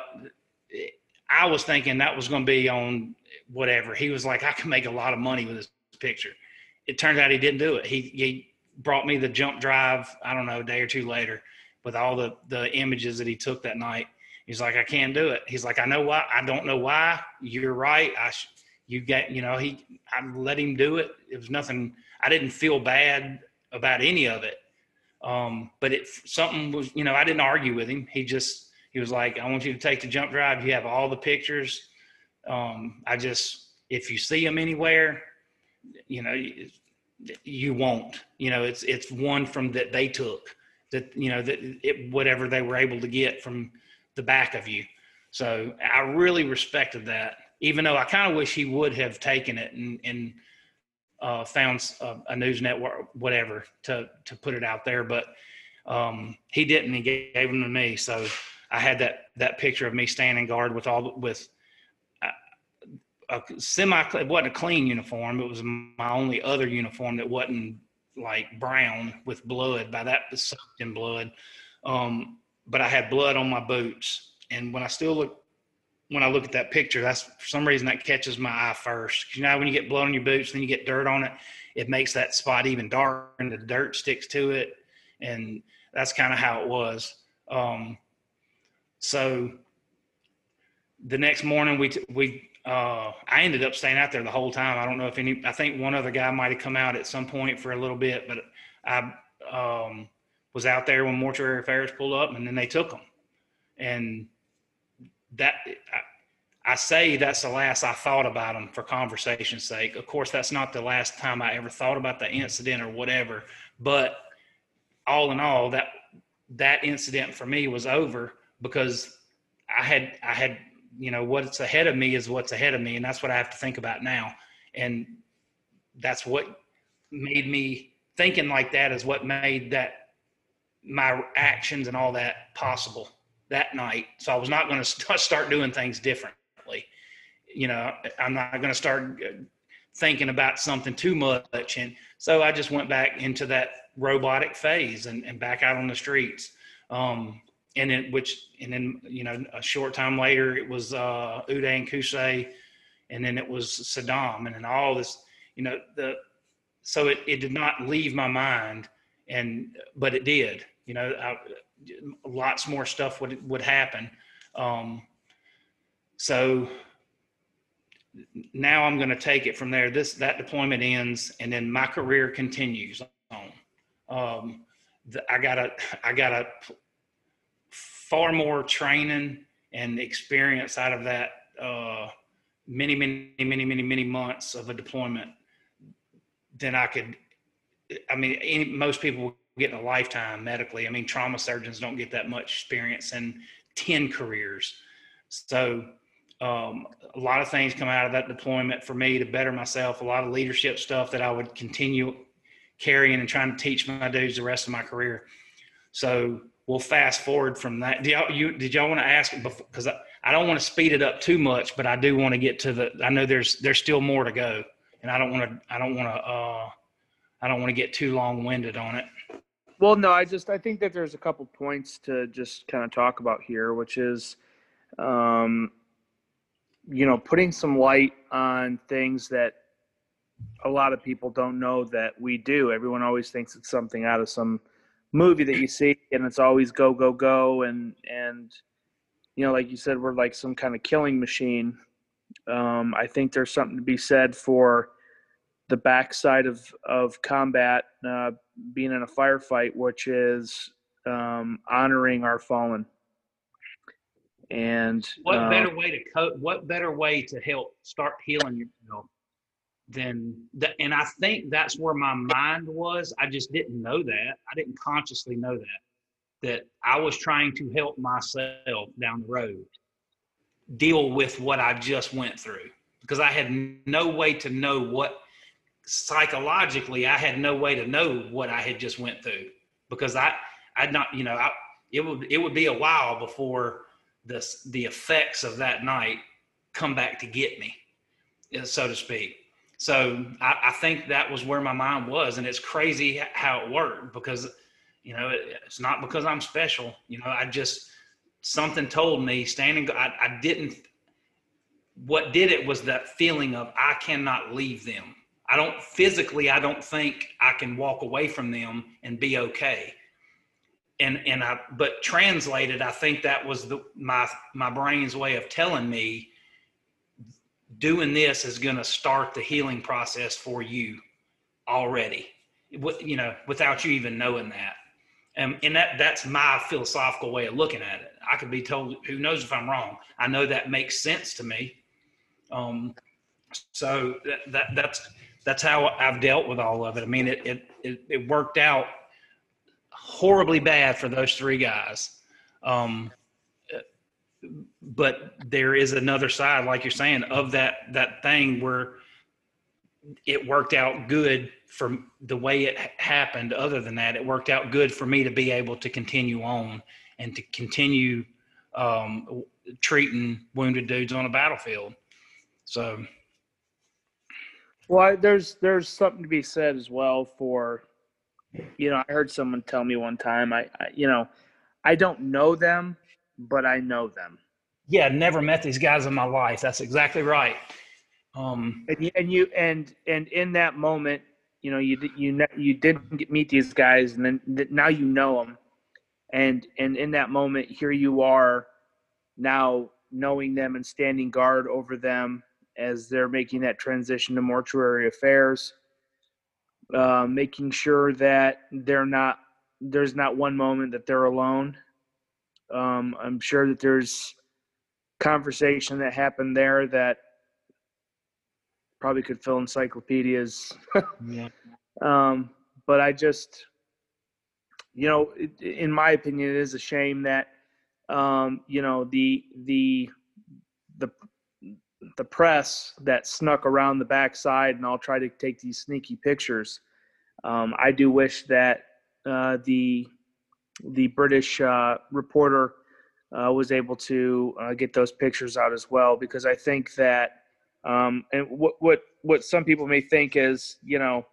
I was thinking that was to be on whatever. He was like, I can make a lot of money with this picture. It turned out he didn't do it. He, he brought me the jump drive, I don't know, a day or two later with all the, the images that he took that night. He's like, I can't do it. He's like, I know why. I don't know why. You're right. I, sh- you get, you know, he, I let him do it. It was nothing. I didn't feel bad about any of it. Um, but it, something was, you know, I didn't argue with him. He just, he was like, I want you to take the jump drive. You have all the pictures um, I just, if you see them anywhere, you know, you, won't. You know, it's it's one from that they took that you know that it, whatever they were able to get from the back of you. So I really respected that, even though I kind of wish he would have taken it and and uh, found a, a, news network, whatever, to to put it out there. But um, he didn't. He gave, gave them to me. So I had that that picture of me standing guard with all with a semi it wasn't a clean uniform it was my only other uniform that wasn't like brown with blood. By that soaked in blood. Um, but i had blood on my boots. And when i still look when i look at that picture that's for some reason that catches my eye first. You know when you get blood on your boots then you get dirt on it? It makes that spot even darker and the dirt sticks to it. And that's kind of how it was. Um, so the next morning we t- we uh, I ended up staying out there the whole time. I don't know if any. I think one other guy might have come out at some point for a little bit, but I um, was out there when mortuary affairs pulled up, and then they took them. And that I, I say that's the last I thought about them for conversation's sake. Of course, that's not the last time I ever thought about the incident or whatever. But all in all, that that incident for me was over because I had I had you know what's ahead of me is what's ahead of me and that's what i have to think about now. And that's what made me thinking like that is what made that my actions and all that possible that night. So i was not going to start doing things differently. You know i'm not going to start thinking about something too much. And so i just went back into that robotic phase and, and back out on the streets. Um, and then which and then you know a short time later it was uh Uday and Qusay, and then it was Saddam, and then all this, you know, the so it, it did not leave my mind, and but it did, you know, I, lots more stuff would would happen, um, so now I'm going to take it from there. This that deployment ends, and then my career continues on. Um, the, I gotta I gotta far more training and experience out of that uh, many, many, many, many, many months of a deployment than I could. I mean, any, most people get in a lifetime medically. I mean, trauma surgeons don't get that much experience in 10 careers. So, um, a lot of things come out of that deployment for me to better myself, a lot of leadership stuff that I would continue carrying and trying to teach my dudes the rest of my career. So, we'll fast forward from that. Did y'all, you, did y'all want to ask because I, I don't want to speed it up too much, but I do want to get to the. I know there's there's still more to go, and I don't want to I don't want to uh, I don't want to get too long winded on it. Well, no, I just I think that there's a couple points to just kind of talk about here, which is, um, you know, putting some light on things that a lot of people don't know that we do. Everyone always thinks it's something out of some movie that you see and it's always go go go and and you know like you said we're like some kind of killing machine. Um, i think there's something to be said for the backside of of combat uh, being in a firefight which is um, honoring our fallen. And what um, better way to cope what better way to help start healing yourself then that and i think that's where my mind was. I just didn't know that. I didn't consciously know that that i was trying to help myself down the road deal with what i just went through because i had no way to know what psychologically i had no way to know what i had just went through because i i'd not you know I, it would it would be a while before this the effects of that night come back to get me so to speak so I, I, think that was where my mind was, and it's crazy how it worked because, you know, it, it's not because I'm special. You know, I just something told me standing. I, I didn't. What did it was that feeling of I cannot leave them. I don't physically. I don't think I can walk away from them and be okay. And and I but translated, I think that was the my my brain's way of telling me doing this is going to start the healing process for you already you know without you even knowing that. And, that that's my philosophical way of looking at it. I could be told who knows if i'm wrong. I know that makes sense to me. Um so that, that that's that's how i've dealt with all of it. I mean it it it, it worked out horribly bad for those three guys. Um but there is another side, like you're saying, of that that thing where it worked out good for the way it happened. Other than that, it worked out good for me to be able to continue on and to continue um, treating wounded dudes on a battlefield. So, well, there's there's something to be said as well for, you know, I heard someone tell me one time, I, I you know, I don't know them, but I know them. Yeah, never met these guys in my life. That's exactly right. Um, and you, and you and and in that moment, you know, you you you didn't meet these guys, and then now you know them, and and in that moment, here you are, now knowing them and standing guard over them as they're making that transition to mortuary affairs. Uh, making sure that they're not there's not one moment that they're alone. Um, I'm sure that there's conversation that happened there that probably could fill encyclopedias. Yeah. um, but I just, you know, it, in my opinion, it is a shame that, um, you know, the the the the press that snuck around the backside and all try to take these sneaky pictures. Um, I do wish that uh, the the British uh, reporter uh, was able to uh, get those pictures out as well because I think that um, and what what what some people may think is you know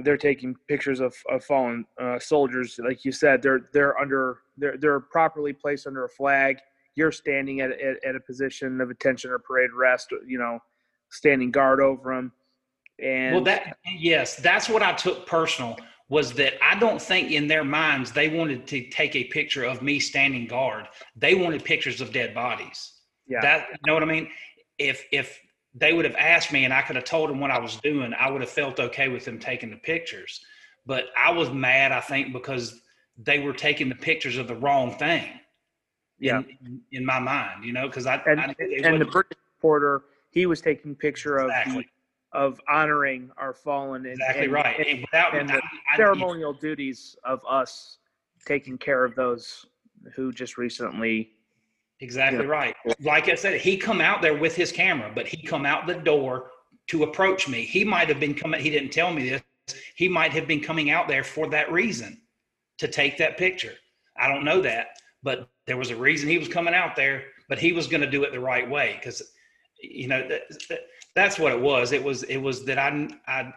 they're taking pictures of, of fallen uh, soldiers. Like you said they're they're under they're they're properly placed under a flag. You're standing at, at, at a position of attention or parade rest you know standing guard over them and Well, that yes, that's what I took personal was that I don't think in their minds they wanted to take a picture of me standing guard. They wanted pictures of dead bodies. yeah That you know what I mean? If if they would have asked me and I could have told them what I was doing, I would have felt okay with them taking the pictures. But I was mad, I think, because they were taking the pictures of the wrong thing. Yeah. In, in my mind, you know, because I, and, I and the British reporter he was taking picture of the, exactly of honoring our fallen and, exactly and- right. and And without and the I- I- ceremonial duties of us taking care of those who just recently Exactly Yeah. right. Like I said, he come out there with his camera, but he come out the door to approach me. He might have been coming. He didn't tell me this. He might have been coming out there for that reason, to take that picture. I don't know that, but there was a reason he was coming out there. But he was going to do it the right way because, you know, that, that, that's what it was. It was it was that I I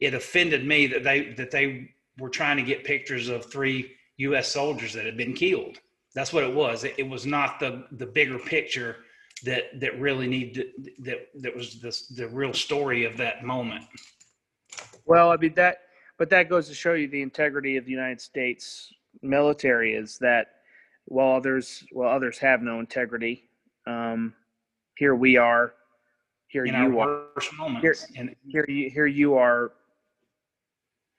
it offended me that they that they were trying to get pictures of three U.S. soldiers that had been killed. That's what it was. It, it was not the the bigger picture that that really needed that that was the the real story of that moment. Well, I mean that, but that goes to show you the integrity of the United States military is that while others, while others have no integrity, um, here we are, here in you are, moments. And here you, here you are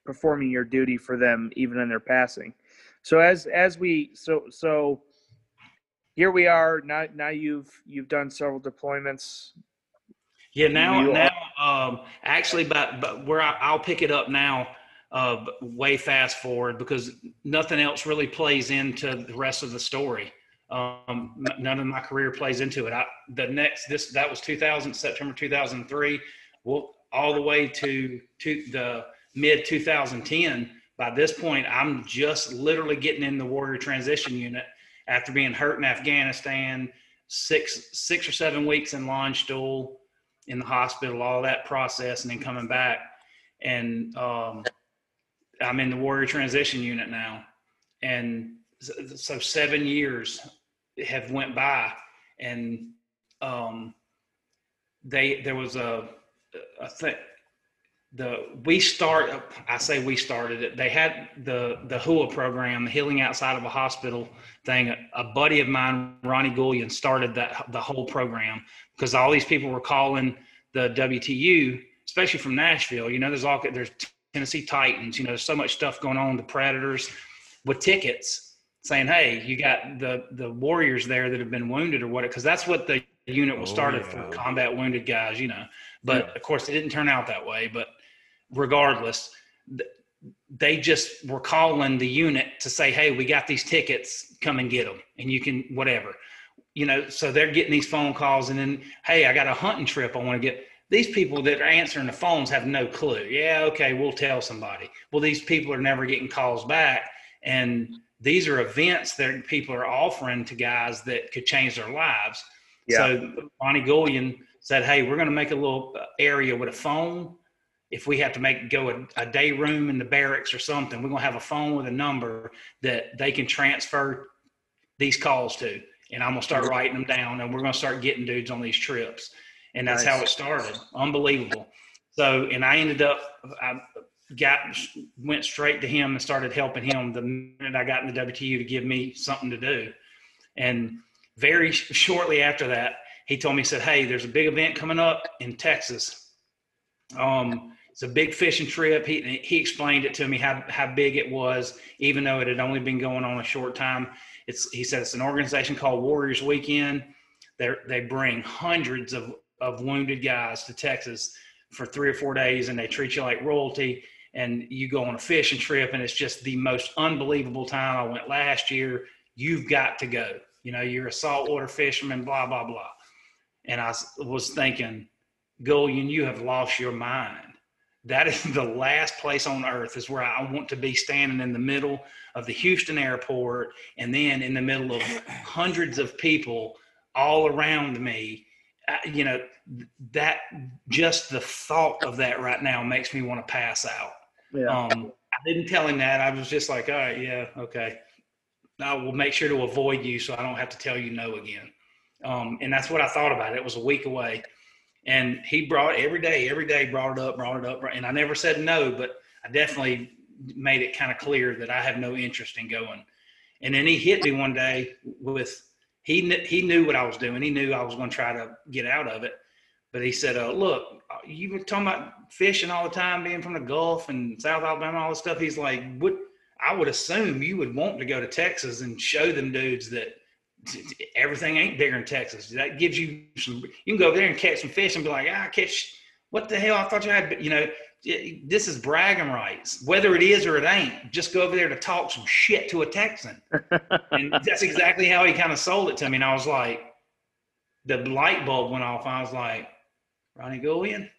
performing your duty for them even in their passing. So as as we so so here we are now now you've you've done several deployments. yeah, now You now um, actually, but but where I, I'll pick it up now, uh, way fast forward because nothing else really plays into the rest of the story. Um, none of my career plays into it. I, the next this that was 2000 September 2003. Well, all the way to to the mid 2010. By this point, I'm just literally getting in the warrior transition unit after being hurt in Afghanistan, six six or seven weeks in Landstuhl, in the hospital, all that process, and then coming back. And um, I'm in the warrior transition unit now, and so seven years have went by, and um, they there was a a thing the we start i say we started it. They had the the hua program the healing outside of a hospital thing. A, a buddy of mine ronnie gullion started that the whole program because all these people were calling the wtu especially from nashville. You know there's all there's tennessee titans you know there's so much stuff going on the predators with tickets saying hey you got the the warriors there that have been wounded or what because that's what the unit was Oh, started yeah. for combat wounded guys you know. But of course it didn't turn out that way but regardless th- they just were calling the unit to say hey we got these tickets come and get them and you can whatever. You know so they're getting these phone calls and then hey i got a hunting trip i want to get. These people that are answering the phones have no clue. Yeah okay we'll tell somebody. Well these people are never getting calls back and these are events that people are offering to guys that could change their lives so Ronnie Gullion said, "Hey, we're going to make a little area with a phone. If we have to make go a, a day room in the barracks or something, we're going to have a phone with a number that they can transfer these calls to, and I'm going to start writing them down, and we're going to start getting dudes on these trips, and that's how it started. Unbelievable. So, and I ended up, I got went straight to him and started helping him the minute I got in the WTU to give me something to do, and very sh- shortly after that, he told me, he said, Hey, there's a big event coming up in Texas. Um, it's a big fishing trip. He, he explained it to me how, how big it was, even though it had only been going on a short time. It's, he said it's an organization called Warriors Weekend. They they bring hundreds of, of wounded guys to Texas for three or four days, and they treat you like royalty. And you go on a fishing trip, and it's just the most unbelievable time. I went last year. You've got to go. You know, you're a saltwater fisherman, blah blah blah. And I was thinking, Gullion, you have lost your mind. That is the last place on earth is where I want to be standing in the middle of the Houston airport and then in the middle of hundreds of people all around me. You know, that just the thought of that right now makes me want to pass out. Yeah. Um, I didn't tell him that. I was just like, all right, yeah, okay. I will make sure to avoid you so I don't have to tell you no again. Um, and that's what I thought about it. It was a week away. And he brought every day, every day brought it up, brought it up. And I never said no, but I definitely made it kind of clear that I have no interest in going. And then he hit me one day with, he, he knew what I was doing. He knew I was going to try to get out of it. But he said, uh, look, you've been talking about fishing all the time, being from the Gulf and South Alabama, all this stuff. He's like, what, I would assume you would want to go to Texas and show them dudes that everything ain't bigger in Texas. That gives you some. You can go over there and catch some fish and be like, ah, catch. What the hell? I thought you had. You know, this is bragging rights. Whether it is or it ain't, just go over there to talk some shit to a Texan. and that's exactly how he kind of sold it to me. And I was like, the light bulb went off. I was like, Ronnie Gullion,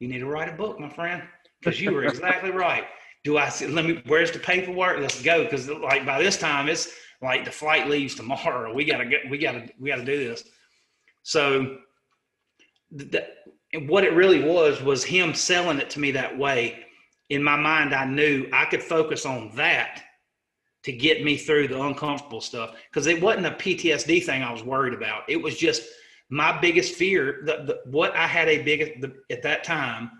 you need to write a book, my friend, because you were exactly right. Do I see? Let me. Where's the paperwork? Let's go. Because like by this time, it's like the flight leaves tomorrow. We gotta get. We gotta. We gotta do this. So, that, what it really was was him selling it to me that way. In my mind, I knew I could focus on that to get me through the uncomfortable stuff because it wasn't a PTSD thing I was worried about. It was just my biggest fear. The, the what I had a big at that time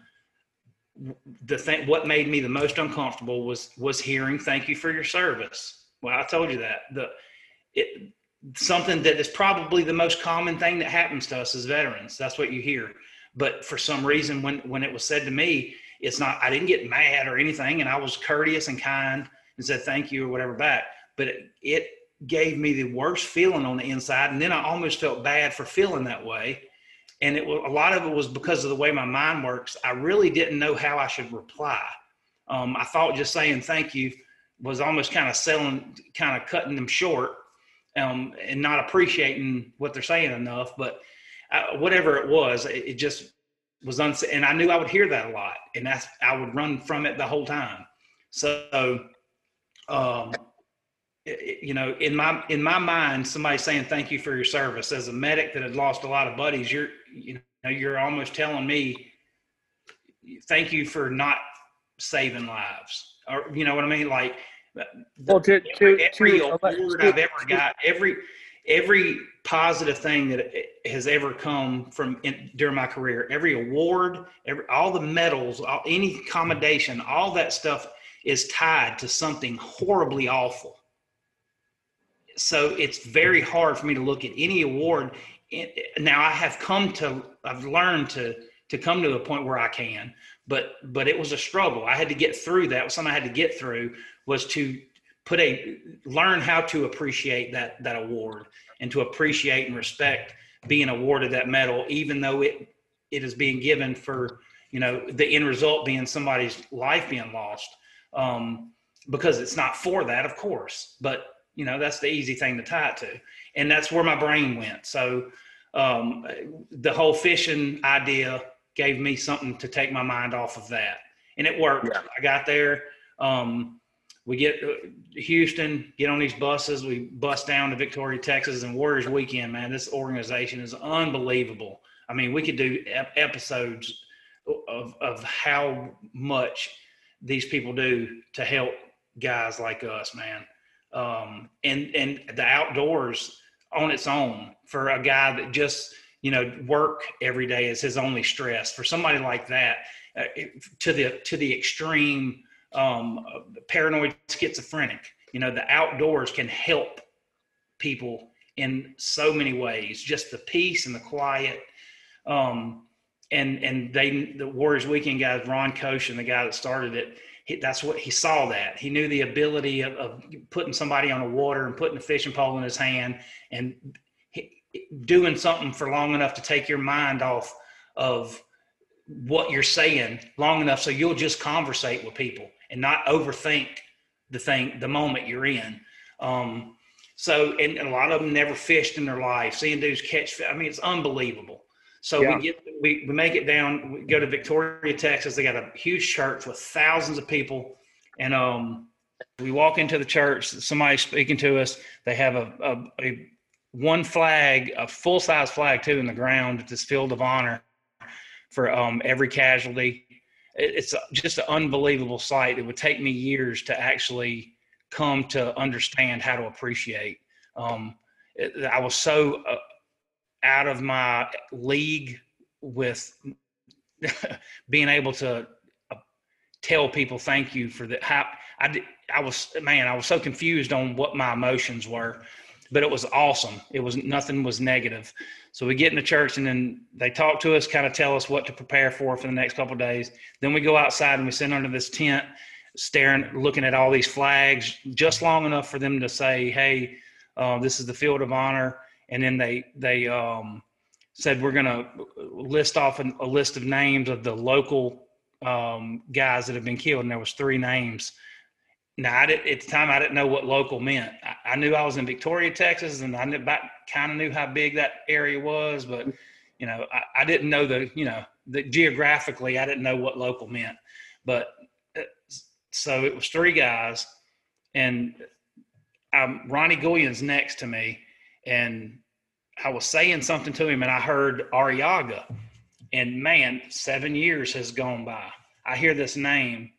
the thing what made me the most uncomfortable was was hearing thank you for your service. Well i told you that. The it something that is probably the most common thing that happens to us as veterans. That's what you hear. But for some reason when when it was said to me it's not i didn't get mad or anything and i was courteous and kind and said thank you or whatever back. But it, it gave me the worst feeling on the inside and then i almost felt bad for feeling that way and it was a lot of it was because of the way my mind works. I really didn't know how I should reply. Um, I thought just saying thank you was almost kind of selling, kind of cutting them short, um, and not appreciating what they're saying enough. But uh, whatever it was, it, it just was uns. And I knew I would hear that a lot, and that's I would run from it the whole time. So, um, you know, in my in my mind, somebody saying thank you for your service. As a medic that had lost a lot of buddies, you're you know you're almost telling me thank you for not saving lives, or you know what I mean? Like, well, to, to, every to, award I've ever got, every every positive thing that has ever come from in, during my career, every award, every all the medals, all, any commendation, all that stuff is tied to something horribly awful so it's very hard for me to look at any award. Now I have come to, I've learned to to come to a point where I can, but but it was a struggle. I had to get through that. Something I had to get through was to put a learn how to appreciate that that award and to appreciate and respect being awarded that medal, even though it it is being given for you know the end result being somebody's life being lost. Um, because it's not for that, of course, but you know that's the easy thing to tie it to and that's where my brain went so um, the whole fishing idea gave me something to take my mind off of that and it worked yeah. i got there um, we get uh, Houston, get on these buses. We bus down to Victoria, Texas, and Warriors Weekend. Man, this organization is unbelievable. I mean, we could do episodes of of how much these people do to help guys like us, man um, and and the outdoors on its own for a guy that just you know work every day is his only stress. For somebody like that, uh, to the to the extreme um, paranoid schizophrenic, you know, the outdoors can help people in so many ways. Just the peace and the quiet. Um, and and they the Warriors Weekend guys, Ron koch and the guy that started it, he, that's what he saw. That. He knew the ability of, of putting somebody on the water and putting a fishing pole in his hand and he, doing something for long enough to take your mind off of what you're saying long enough so you'll just conversate with people and not overthink the thing the moment you're in. Um, so and a lot of them never fished in their life. Seeing dudes catch i mean it's unbelievable so Yeah. we get we, we make it down we go to victoria texas they got a huge church with thousands of people and um we walk into the church somebody's speaking to us they have a, a, a one flag a full size flag too in the ground at this field of honor for um, every casualty. It- It's just an unbelievable sight. It would take me years to actually come to understand how to appreciate. Um, I was so uh, out of my league with being able to uh, tell people thank you for that. How I I was man, I was so confused on what my emotions were, but it was awesome. It was nothing was negative. So we get in the church and then they talk to us, kind of tell us what to prepare for for the next couple days. Then we go outside and we sit under this tent, staring, looking at all these flags, just long enough for them to say, "Hey, uh, this is the field of honor." And then they they um, said we're going to list off an, a list of names of the local um, guys that have been killed, and there was three names. Now, did, at the time, I didn't know what local meant. I, I knew I was in Victoria, Texas, and I knew kind of knew how big that area was, but you know, I, I didn't know the you know the geographically, I didn't know what local meant. But uh, so it was three guys, and um, Ronnie Gullion's next to me, and I was saying something to him, and I heard Arriaga, and man, seven years has gone by. I hear this name,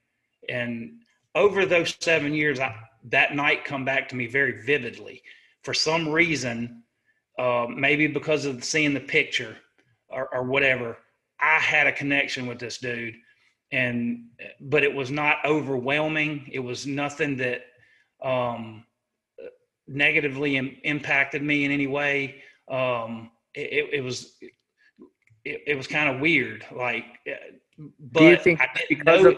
and over those seven years, I, that night come back to me very vividly. For some reason, uh, maybe because of seeing the picture or, or whatever, I had a connection with this dude, and but it was not overwhelming. It was nothing that um, negatively Im- impacted me in any way. Um, it, it, was it, it was kind of weird, like. uh, But Do you think I didn't because know, of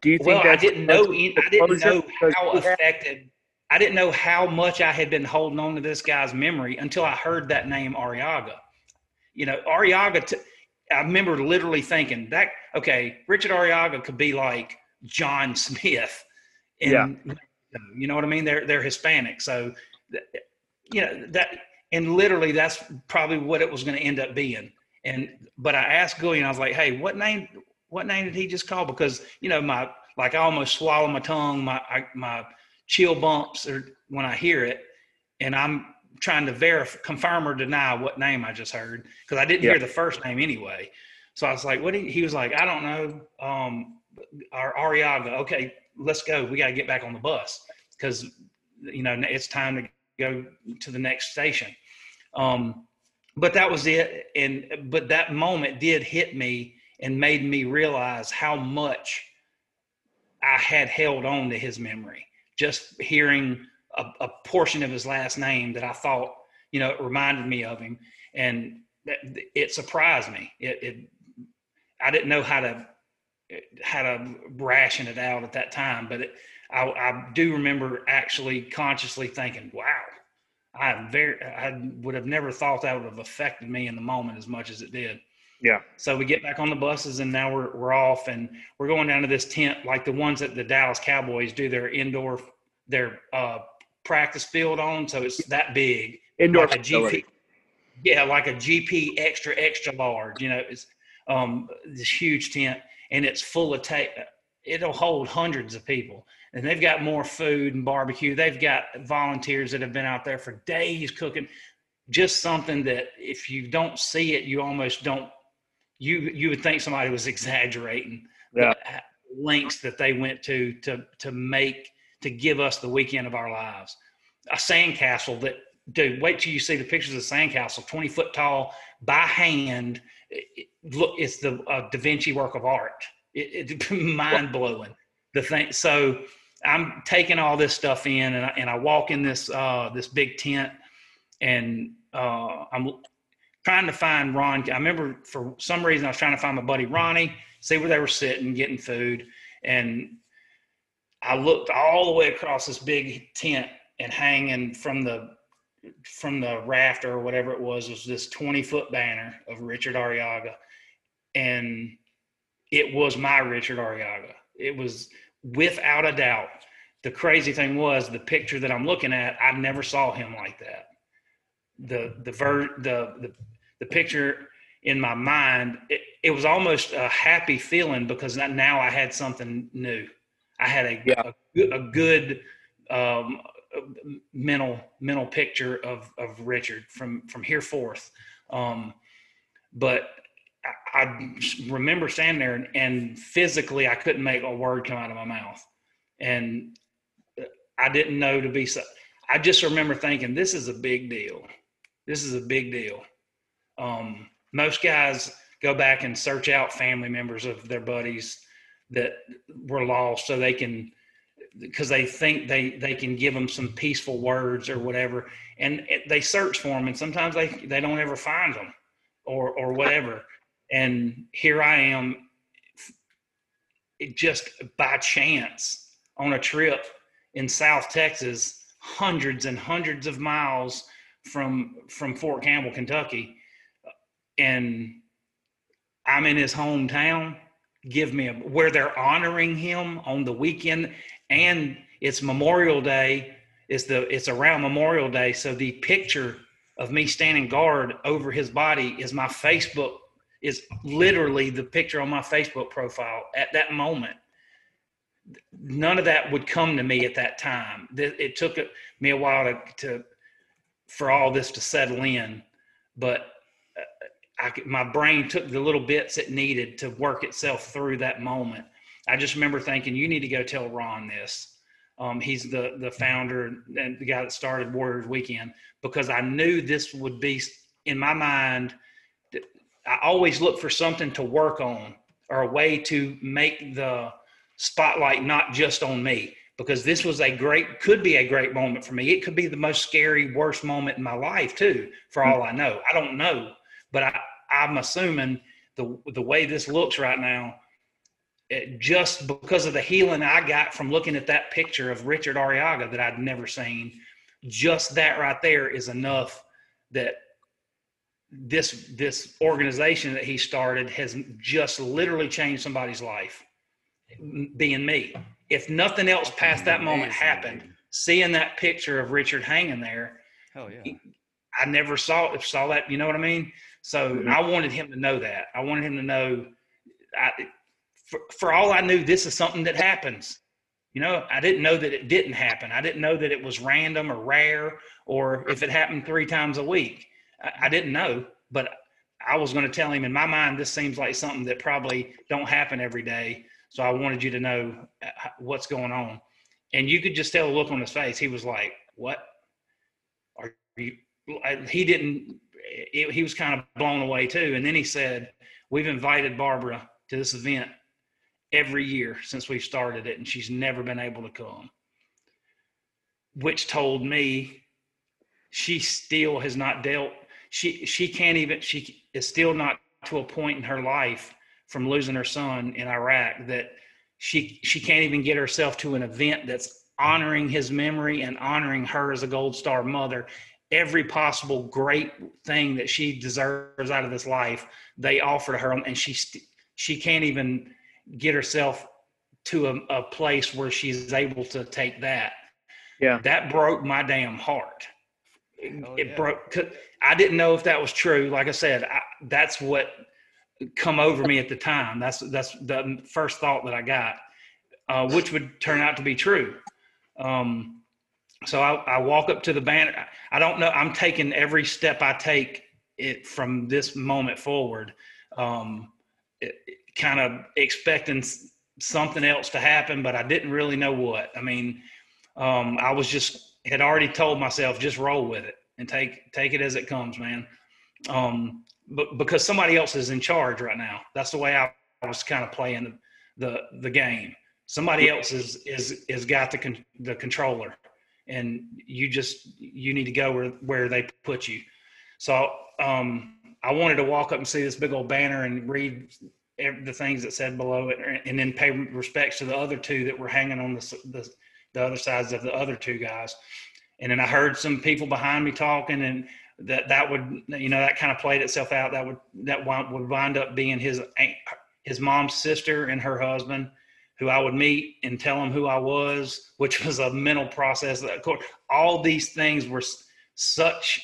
do you think well, I didn't know. any- I didn't know how affected. I didn't know how much I had been holding on to this guy's memory until I heard that name Arriaga. You know, Arriaga. T- I remember literally thinking that. Okay, Richard Arriaga could be like John Smith. In, Yeah. You know what I mean? They're they're Hispanic, so you know that. And literally, that's probably what it was going to end up being. And but I asked Gullion, I was like, "Hey, what name? What name did he just call?" Because you know my like I almost swallow my tongue, my I, my chill bumps or when I hear it, and I'm trying to verify, confirm or deny what name I just heard because I didn't Yeah. hear the first name anyway. So I was like, "What?" He, he was like, "I don't know." Um, our Arriaga. Okay, let's go. We got to get back on the bus because you know it's time to go to the next station. Um, but that was it. And but that moment did hit me and made me realize how much I had held on to his memory. Just hearing a, a portion of his last name that I thought, you know, it reminded me of him, and it surprised me. It, it, I didn't know how to how to ration it out at that time, but it, I, I do remember actually consciously thinking, "Wow, I very I would have never thought that would have affected me in the moment as much as it did." Yeah. So we get back on the buses and now we're we're off and we're going down to this tent like the ones that the Dallas Cowboys do their indoor their uh, practice field on. So it's that big, indoor like facility. GP. Yeah, like a GP extra extra large. You know, it's um this huge tent and it's full of tape. It'll hold hundreds of people, and they've got more food and barbecue. They've got volunteers that have been out there for days cooking. Just something that if you don't see it, you almost don't. You you would think somebody was exaggerating Yeah. the lengths that they went to to to make to give us the weekend of our lives. A sandcastle that dude, wait till you see the pictures of the sandcastle, 20 foot tall by hand. It- it- look, it's the uh, Da Vinci work of art. It, it's mind blowing. The thing. So I'm taking all this stuff in, and I, and I walk in this uh, this big tent, and uh, I'm trying to find Ron. I remember for some reason I was trying to find my buddy Ronnie, see where they were sitting, getting food, and I looked all the way across this big tent and hanging from the from the rafter or whatever it was was this 20 foot banner of Richard Arriaga, and it was my Richard Arriaga. It was without a doubt. The crazy thing was the picture that I'm looking at. I never saw him like that. The the ver the the, the picture in my mind, it, it was almost a happy feeling because now I had something new. I had a Yeah. a, a good um, mental mental picture of of Richard from from here forth. Um, but I, I remember standing there and, and physically I couldn't make a word come out of my mouth, and I didn't know to be so. I just remember thinking, this is a big deal. This is a big deal. Um, most guys go back and search out family members of their buddies that were lost so they can because they think they they can give them some peaceful words or whatever. And it, they search for them and sometimes they they don't ever find them or or whatever. And here i am just by chance on a trip in south texas hundreds and hundreds of miles from from fort campbell kentucky and i'm in his hometown. Give me a where they're honoring him on the weekend and it's memorial day it's the it's around memorial day so the picture of me standing guard over his body is my facebook is literally the picture on my facebook profile at that moment none of that would come to me at that time it took me a while to, to for all this to settle in but uh, I, my brain took the little bits it needed to work itself through that moment. I just remember thinking, you need to go tell Ron this. Um, he's the the founder and the guy that started Warriors Weekend because I knew this would be in my mind. I always look for something to work on or a way to make the spotlight not just on me because this was a great could be a great moment for me. It could be the most scary worst moment in my life too, for all I know. I don't know but I, I'm assuming the the way this looks right now, it, just because of the healing I got from looking at that picture of Richard Arriaga that I'd never seen, just that right there is enough that this this organization that he started has just literally changed somebody's life, being me. If nothing else past that moment happened, seeing that picture of Richard hanging there, Hell yeah. I never saw saw that. You know what I mean? So Mhm. I wanted him to know that. I wanted him to know. I, for, for all I knew, this is something that happens. You know, I didn't know that it didn't happen. I didn't know that it was random or rare, or if it happened three times a week. I, I didn't know, but I was going to tell him. In my mind, this seems like something that probably don't happen every day. So I wanted you to know uh, what's going on, and you could just tell the look on his face. He was like, "What? Are you?" He didn't it, he was kind of blown away too and then he said we've invited barbara to this event every year since we've started it and she's never been able to come which told me she still has not dealt she she can't even she is still not to a point in her life from losing her son in iraq that she she can't even get herself to an event that's honoring his memory and honoring her as a gold star mother. Every possible great thing that she deserves out of this life they offer to her and she she can't even get herself to a, a place where she's able to take that Yeah. that broke my damn heart Hell it yeah. broke 'cause i didn't know if that was true like i said I, that's what come over me at the time that's that's the first thought that i got uh, which would turn out to be true um, so I, I walk up to the banner. I don't know. I'm taking every step I take it from this moment forward, um, it, kind of expecting something else to happen, but I didn't really know what. I mean, um, I was just had already told myself just roll with it and take take it as it comes, man. Um, but because somebody else is in charge right now, that's the way I, was kind of playing the the, the game. Somebody else is is is got the con- the controller and you just you need to go where where they put you. So um, I wanted to walk up and see this big old banner and read the things that said below it, and then pay respects to the other two that were hanging on the the, the other sides of the other two guys. And then I heard some people behind me talking, and that that would you know that kind of played itself out. That would that would wind up being his his mom's sister and her husband, who I would meet and tell them who I was, which was a mental process. Of course, all these things were such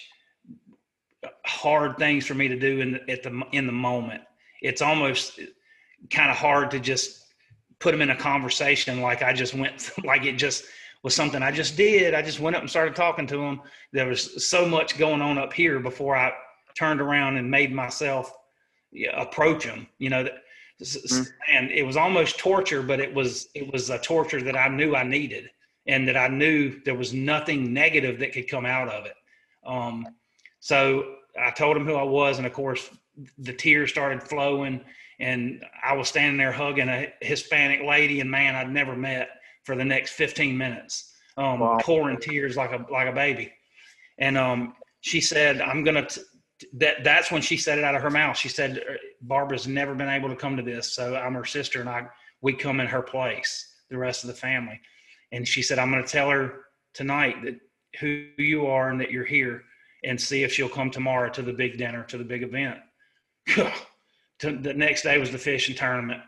uh, hard things for me to do in the, at the in the moment. It's almost kind of hard to just put them in a conversation like I just went like it just was something I just did. I just went up and started talking to them. There was so much going on up here before I turned around and made myself approach them. You know, mm-hmm. and it was almost torture, but it was it was a torture that I knew I needed, and that I knew there was nothing negative that could come out of it. Um, so I told them who I was, and of course, the tears started flowing, and I was standing there hugging a Hispanic lady and man I'd never met for the next 15 minutes, um, wow. pouring tears like a like a baby. And um, she said, "I'm gonna." That that's when she said it out of her mouth. She said, uh, "Barbara's never been able to come to this, so I'm her sister, and I we come in her place. The rest of the family." And she said, "I'm going to tell her tonight that who you are and that you're here, and see if she'll come tomorrow to the big dinner, to the big event." the next day was the fishing tournament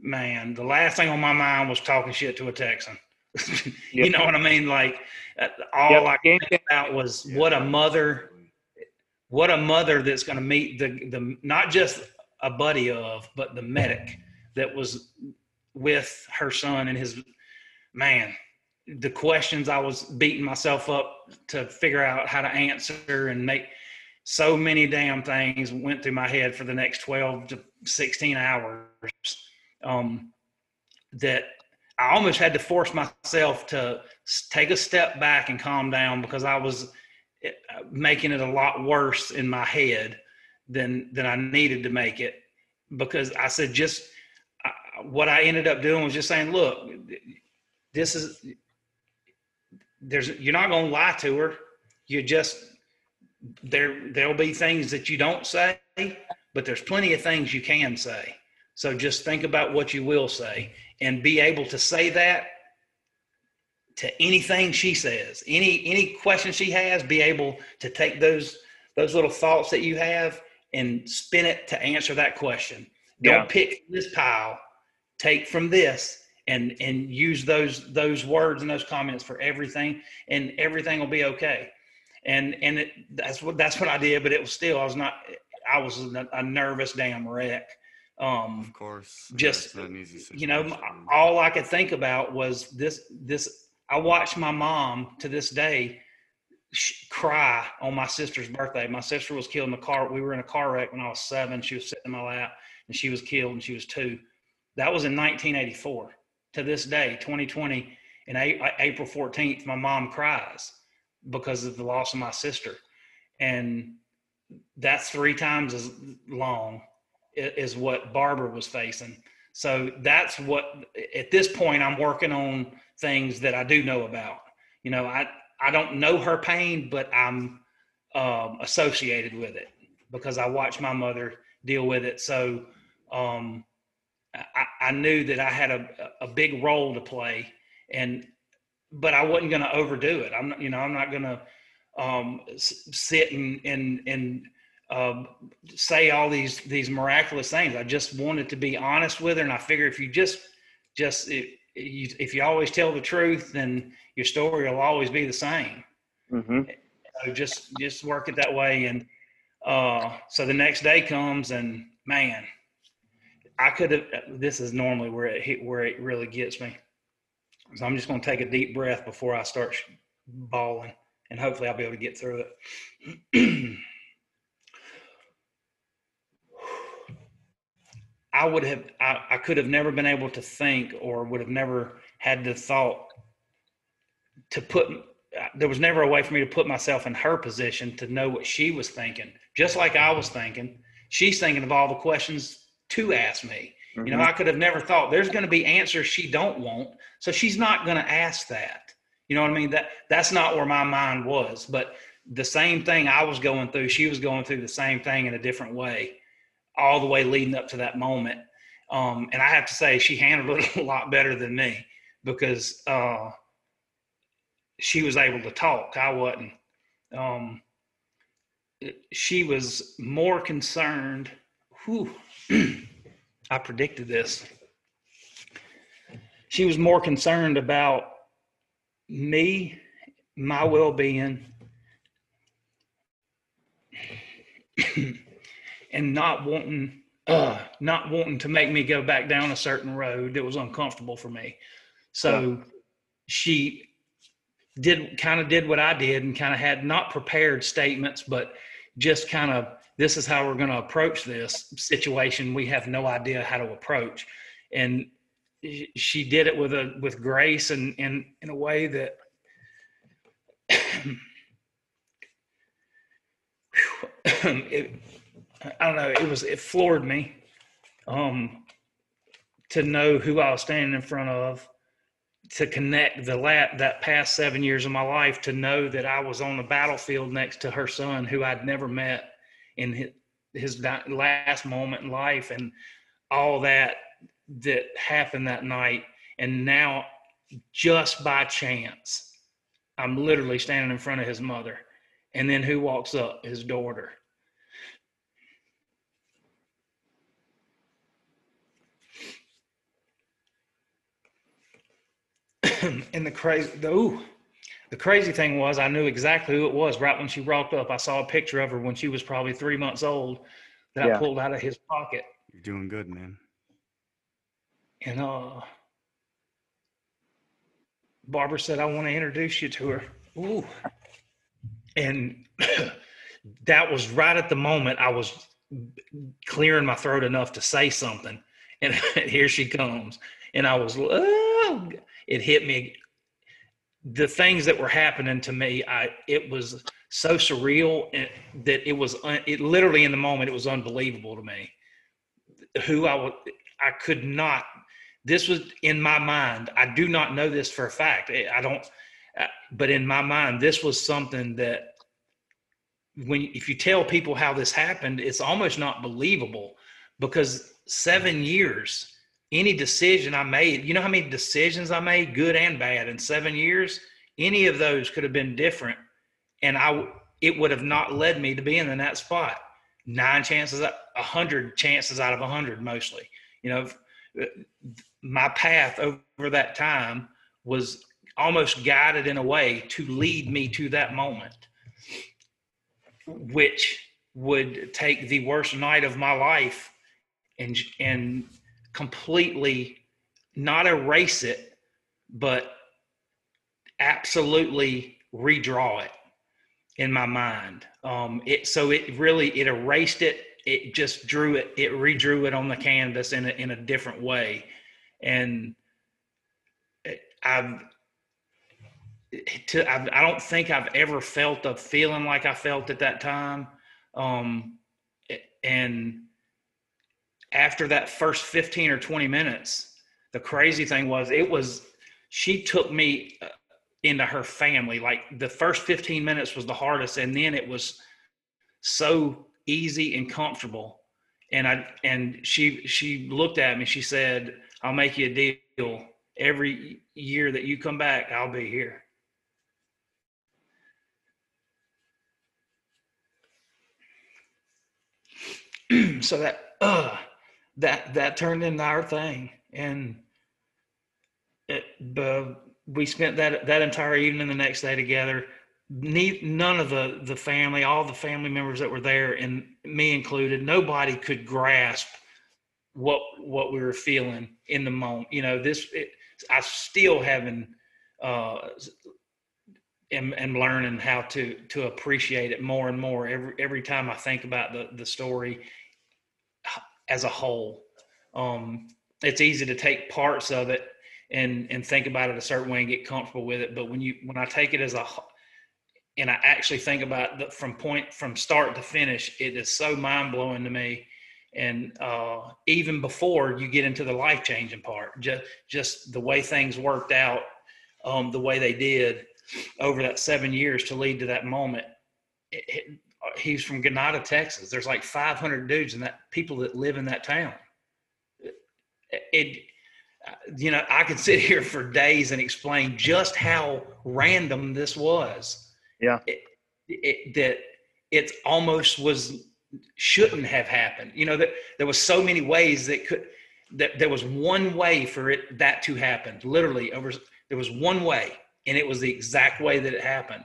man, the last thing on my mind was talking shit to a Texan. yep. You know what I mean? Like uh, all yep. I think about was what a mother, what a mother that's going to meet the the not just a buddy of, but the medic that was with her son and his man. The questions I was beating myself up to figure out how to answer and make so many damn things went through my head for the next 12 to 16 hours um, that I almost had to force myself to take a step back and calm down because I was eh, making it a lot worse in my head than than I needed to make it because I said just what I ended up doing was just saying, look, this is there's you're not going to lie to her. You just there there'll be things that you don't say, but there's plenty of things you can say. So just think about what you will say and be able to say that to anything she says. Any any question she has, be able to take those those little thoughts that you have and spin it to answer that question. Don't yeah. pick this pile, take from this and and use those those words and those comments for everything and everything will be okay. And and it, that's what that's what I did, but it was still I was not I was a, a nervous damn wreck um, of course, just you know, all I could think about was this. This I watched my mom to this day cry on my sister's birthday. My sister was killed in a car. We were in a car wreck when I was seven. She was sitting in my lap, and she was killed, and she was two. That was in 1984. To this day, 2020, and April 14th, my mom cries because of the loss of my sister, and that's three times as long is what Barbara was facing. So that's what at this point I'm working on things that I do know about. You know, I I don't know her pain, but I'm um, associated with it because I watched my mother deal with it. So um, I, I, knew that I had a, a big role to play, and but I wasn't going to overdo it. I'm not, you know, I'm not going to um, sit and and and uh, say all these these miraculous things. I just wanted to be honest with her, and I figure if you just just if you, if you always tell the truth, then your story will always be the same. Mm-hmm. So just just work it that way, and uh, so the next day comes, and man, I could have. This is normally where it where it really gets me. So I'm just going to take a deep breath before I start bawling, and hopefully I'll be able to get through it. I would have, I, I could have never been able to think or would have never had the thought to put, there was never a way for me to put myself in her position to know what she was thinking, just like I was thinking. She's thinking of all the questions to ask me. Mm-hmm. You know, mm-hmm. I could have never thought there's going to be answers she don't want, so she's not going to ask that. You know what I mean? That that's not where my mind was. But the same thing I was going through, she was going through the same thing in a different way, all the way leading up to that moment. Um, and I have to say, she handled it a lot better than me because uh, she was able to talk. I wasn't. Um, she was more concerned. Whew, I predicted this. She was more concerned about me, my well being, and not wanting uh, not wanting to make me go back down a certain road that was uncomfortable for me. So she did kind of did what I did and kind of had not prepared statements, but just kind of this is how we're going to approach this situation. We have no idea how to approach, and she did it with a with grace and and in a way that it, I don't know. It was it floored me um, to know who I was standing in front of, to connect the lat that past seven years of my life, to know that I was on the battlefield next to her son, who I'd never met in his, his last moment in life, and all that that happened that night. And now, just by chance, I'm literally standing in front of his mother. And then who walks up? His daughter. and the crazy, the, ooh, the crazy thing was, I knew exactly who it was right when she walked up. I saw a picture of her when she was probably three months old that yeah. I pulled out of his pocket. You're doing good, man. And uh, Barbara said, I want to introduce you to her. Ooh. And that was right at the moment I was clearing my throat enough to say something. And here she comes. And I was, oh, it hit me. The things that were happening to me, I it was so surreal that it was it literally in the moment it was unbelievable to me. Who I would I could not. This was in my mind. I do not know this for a fact. I don't. Uh, but in my mind, this was something that when if you tell people how this happened, it's almost not believable because seven years, any decision I made, you know how many decisions I made, good and bad, in seven years, any of those could have been different, and I it would have not led me to being in that spot. Nine chances, a hundred chances out of a hundred, mostly. You know, uh, my path over that time was almost guided in a way to lead me to that moment which would take the worst night of my life and and completely not erase it but absolutely redraw it in my mind. Um it so it really it erased it. It just drew it it redrew it on the canvas in a, in a different way. And i've to I, I, don't think I've ever felt a feeling like I felt at that time. Um, and after that first 15 or 20 minutes, the crazy thing was it was she took me uh, into her family. Like the first 15 minutes was the hardest, and then it was so easy and comfortable. And I and she she looked at me. She said, "I'll make you a deal. Every year that you come back, I'll be here." so that uh that that turned into our thing. And it we spent that that entire evening the next day together. Ne- none of the the family all the family members that were there and me included nobody could grasp what what we were feeling in the moment you know this it, i still haven't uh am, am learning how to to appreciate it more and more every every time I think about the the story as a whole. Um, it's easy to take parts of it and and think about it a certain way and get comfortable with it, but when you when I take it as a and I actually think about the, from point from start to finish, it is so mind blowing to me. And uh, even before you get into the life changing part, just just the way things worked out um, the way they did over that seven years to lead to that moment. It, it, he's from Ganado, Texas. There's like 500 dudes and that people that live in that town. It, it, you know, I could sit here for days and explain just how random this was. Yeah. It, it, that it almost was shouldn't have happened. You know that there was so many ways that could that there was one way for it that to happen. Literally, over there was one way, and it was the exact way that it happened.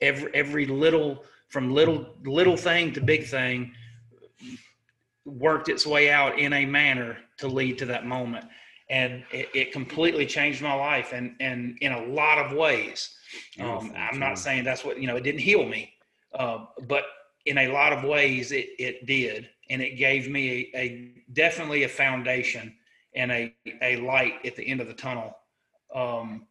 Every every little from little little thing to big thing worked its way out in a manner to lead to that moment. And it, it, completely changed my life and and in a lot of ways. Um, i'm not saying that's what you know it didn't heal me uh, but in a lot of ways it, it did. And it gave me a, a, definitely a foundation and a, a light at the end of the tunnel um,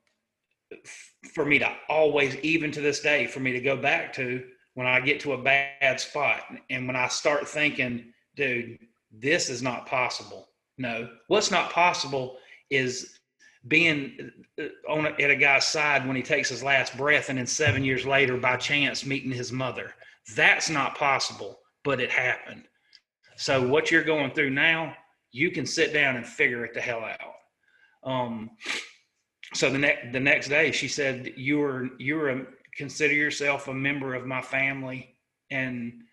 for me to always even to this day for me to go back to when i get to a bad spot and when i start thinking dude this is not possible. No what's not possible is being uh, on at a guy's side when he takes his last breath and then seven years later by chance meeting his mother. That's not possible but it happened. So what you're going through now you can sit down and figure it the hell out. Um, so the next the next day she said you were you were a, consider yourself a member of my family and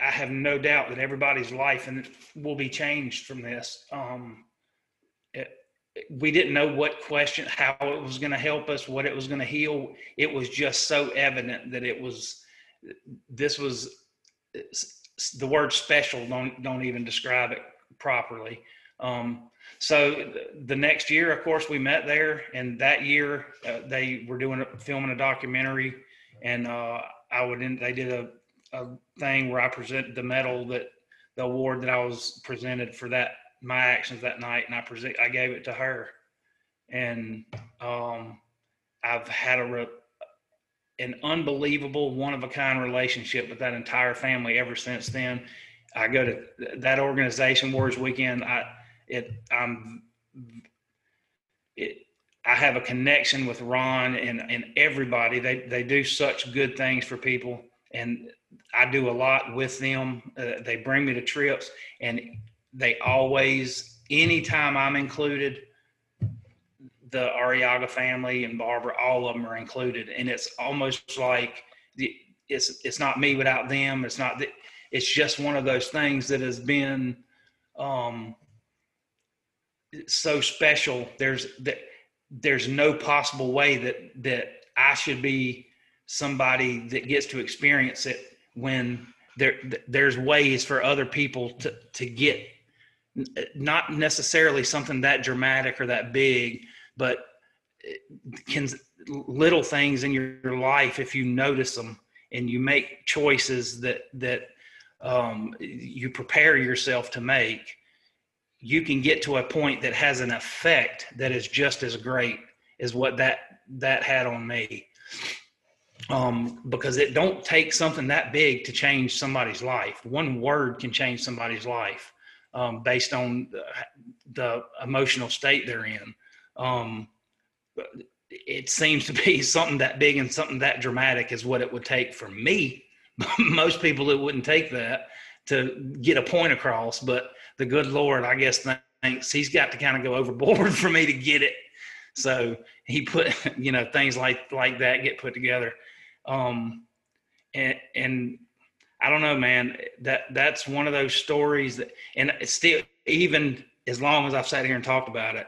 I have no doubt that everybody's life and will be changed from this. Um, it, we didn't know what question, how it was going to help us, what it was going to heal. It was just so evident that it was. This was the word special. Don't don't even describe it properly. Um, so the next year, of course, we met there, and that year uh, they were doing a, filming a documentary, and uh, I would. In, they did a a thing where I presented the medal that the award that I was presented for that my actions that night, and I present I gave it to her, and um, I've had a re- an unbelievable one of a kind relationship with that entire family ever since then. I go to that organization Wars Weekend. I it I'm it I have a connection with Ron and and everybody. They they do such good things for people, and I do a lot with them. Uh, they bring me to trips, and they always, anytime I'm included, the Arriaga family and Barbara, all of them are included, and it's almost like it's it's not me without them. It's not it's just one of those things that has been um, so special. There's that there's no possible way that that I should be somebody that gets to experience it when there there's ways for other people to to get not necessarily something that dramatic or that big but can little things in your life if you notice them and you make choices that that um, you prepare yourself to make you can get to a point that has an effect that is just as great as what that that had on me um, because it don't take something that big to change somebody's life. One word can change somebody's life um, based on the, the, emotional state they're in. Um, it seems to be something that big and something that dramatic is what it would take for me. Most people, it wouldn't take that to get a point across, but the good Lord, I guess, thinks he's got to kind of go overboard for me to get it. So he put, you know, things like like that get put together. Um, and, and I don't know, man, that that's one of those stories that, and still, even as long as I've sat here and talked about it,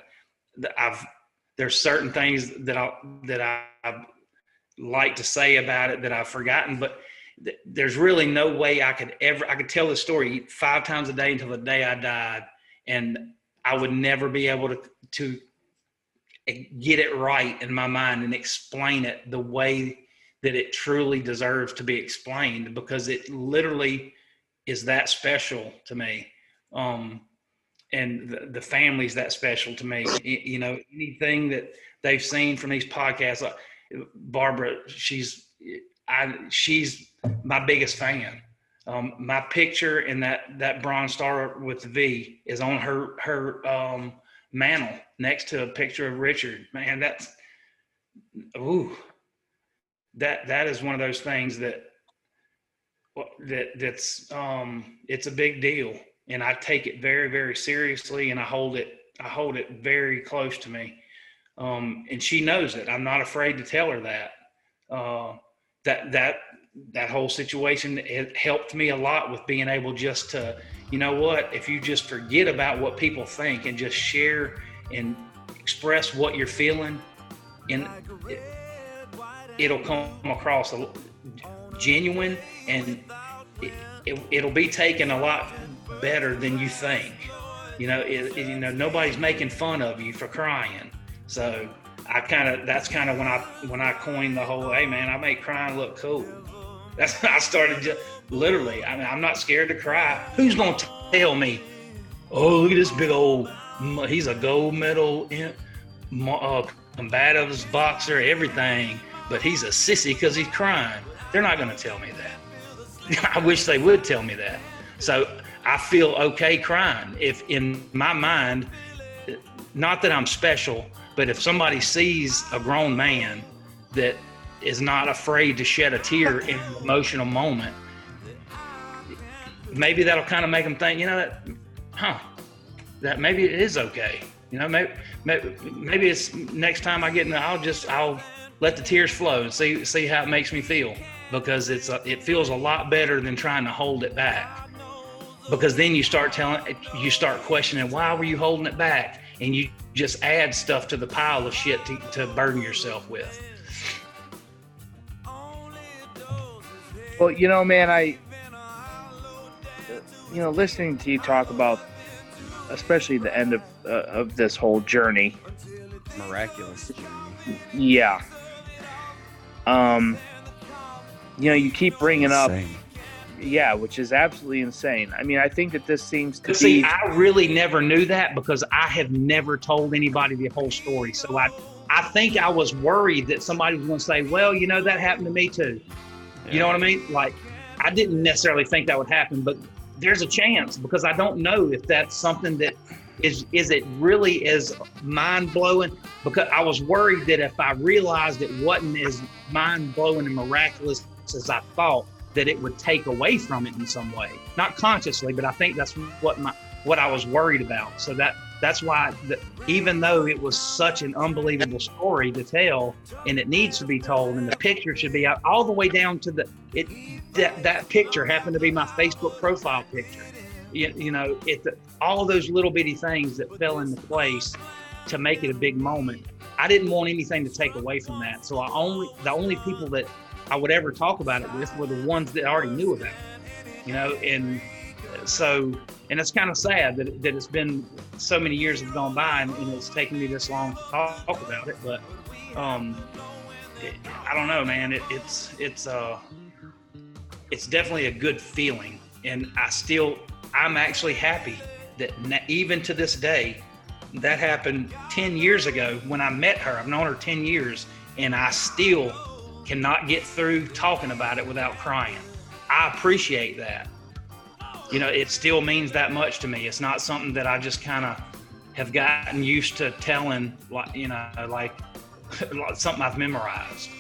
I've, there's certain things that I, that I, I like to say about it that I've forgotten, but th- there's really no way I could ever, I could tell the story five times a day until the day I died. And I would never be able to, to get it right in my mind and explain it the way that it truly deserves to be explained because it literally is that special to me. Um, and the, the family's that special to me. You know, anything that they've seen from these podcasts, like Barbara, she's, I, she's my biggest fan. Um, my picture in that, that bronze star with the V is on her, her, um, mantle next to a picture of Richard. Man, that's ooh, that that is one of those things that that that's um it's a big deal. And I take it very very seriously and I hold it I hold it very close to me. Um and she knows it. I'm not afraid to tell her that. Uh that that that whole situation it helped me a lot with being able just to you know what if you just forget about what people think and just share and express what you're feeling and it, will come across genuine and it, it, it'll be taken a lot better than you think. You know it, it, you know nobody's making fun of you for crying. So i kind of that's kind of when i when i coined the whole hey man i make crying look cool that's i started just literally i mean i'm not scared to cry. Who's gonna tell me oh look at this big old he's a gold medal in, uh, combative boxer everything but he's a sissy because he's crying. They're not to tell me that. I wish they would tell me that. So i feel okay crying if in my mind not that i'm special but if somebody sees a grown man that is not afraid to shed a tear in an emotional moment, maybe that'll kind of make them think, you know, that, huh, that maybe it is okay. You know, maybe, maybe, it's next time I get in, I'll just, I'll let the tears flow and see, see how it makes me feel because it's, a, it feels a lot better than trying to hold it back. Because then you start telling, you start questioning, why were you holding it back? And you just add stuff to the pile of shit to, to burden yourself with. Well, you know, man, I, you know, listening to you talk about, especially the end of uh, of this whole journey, miraculous journey. Yeah. Um, you know, you keep bringing insane. up, yeah, which is absolutely insane. I mean, I think that this seems to see. Be... I really never knew that because I have never told anybody the whole story. So I, I think I was worried that somebody was going to say, "Well, you know, that happened to me too." You know what I mean? Like, I didn't necessarily think that would happen, but there's a chance because I don't know if that's something that is is it really as mind blowing? Because I was worried that if I realized it wasn't as mind blowing and miraculous as I thought, that it would take away from it in some way. Not consciously, but I think that's what my what I was worried about. So that that's why the, even though it was such an unbelievable story to tell and it needs to be told and the picture should be out all the way down to the it that, that picture happened to be my facebook profile picture. You, you know it all those little bitty things that fell into place to make it a big moment. I didn't want anything to take away from that. So i only the only people that i would ever talk about it with were the ones that already knew about it you know and so and it's kind of sad that, that it's been so many years have gone by and, and it's taken me this long to talk, about it but um it, i don't know man. It, it's it's uh it's definitely a good feeling. And i still i'm actually happy that even to this day that happened 10 years ago when i met her. I've known her 10 years and i still cannot get through talking about it without crying. I appreciate that you know, it still means that much to me. It's not something that I just kind of have gotten used to telling, like you know, like something I've memorized.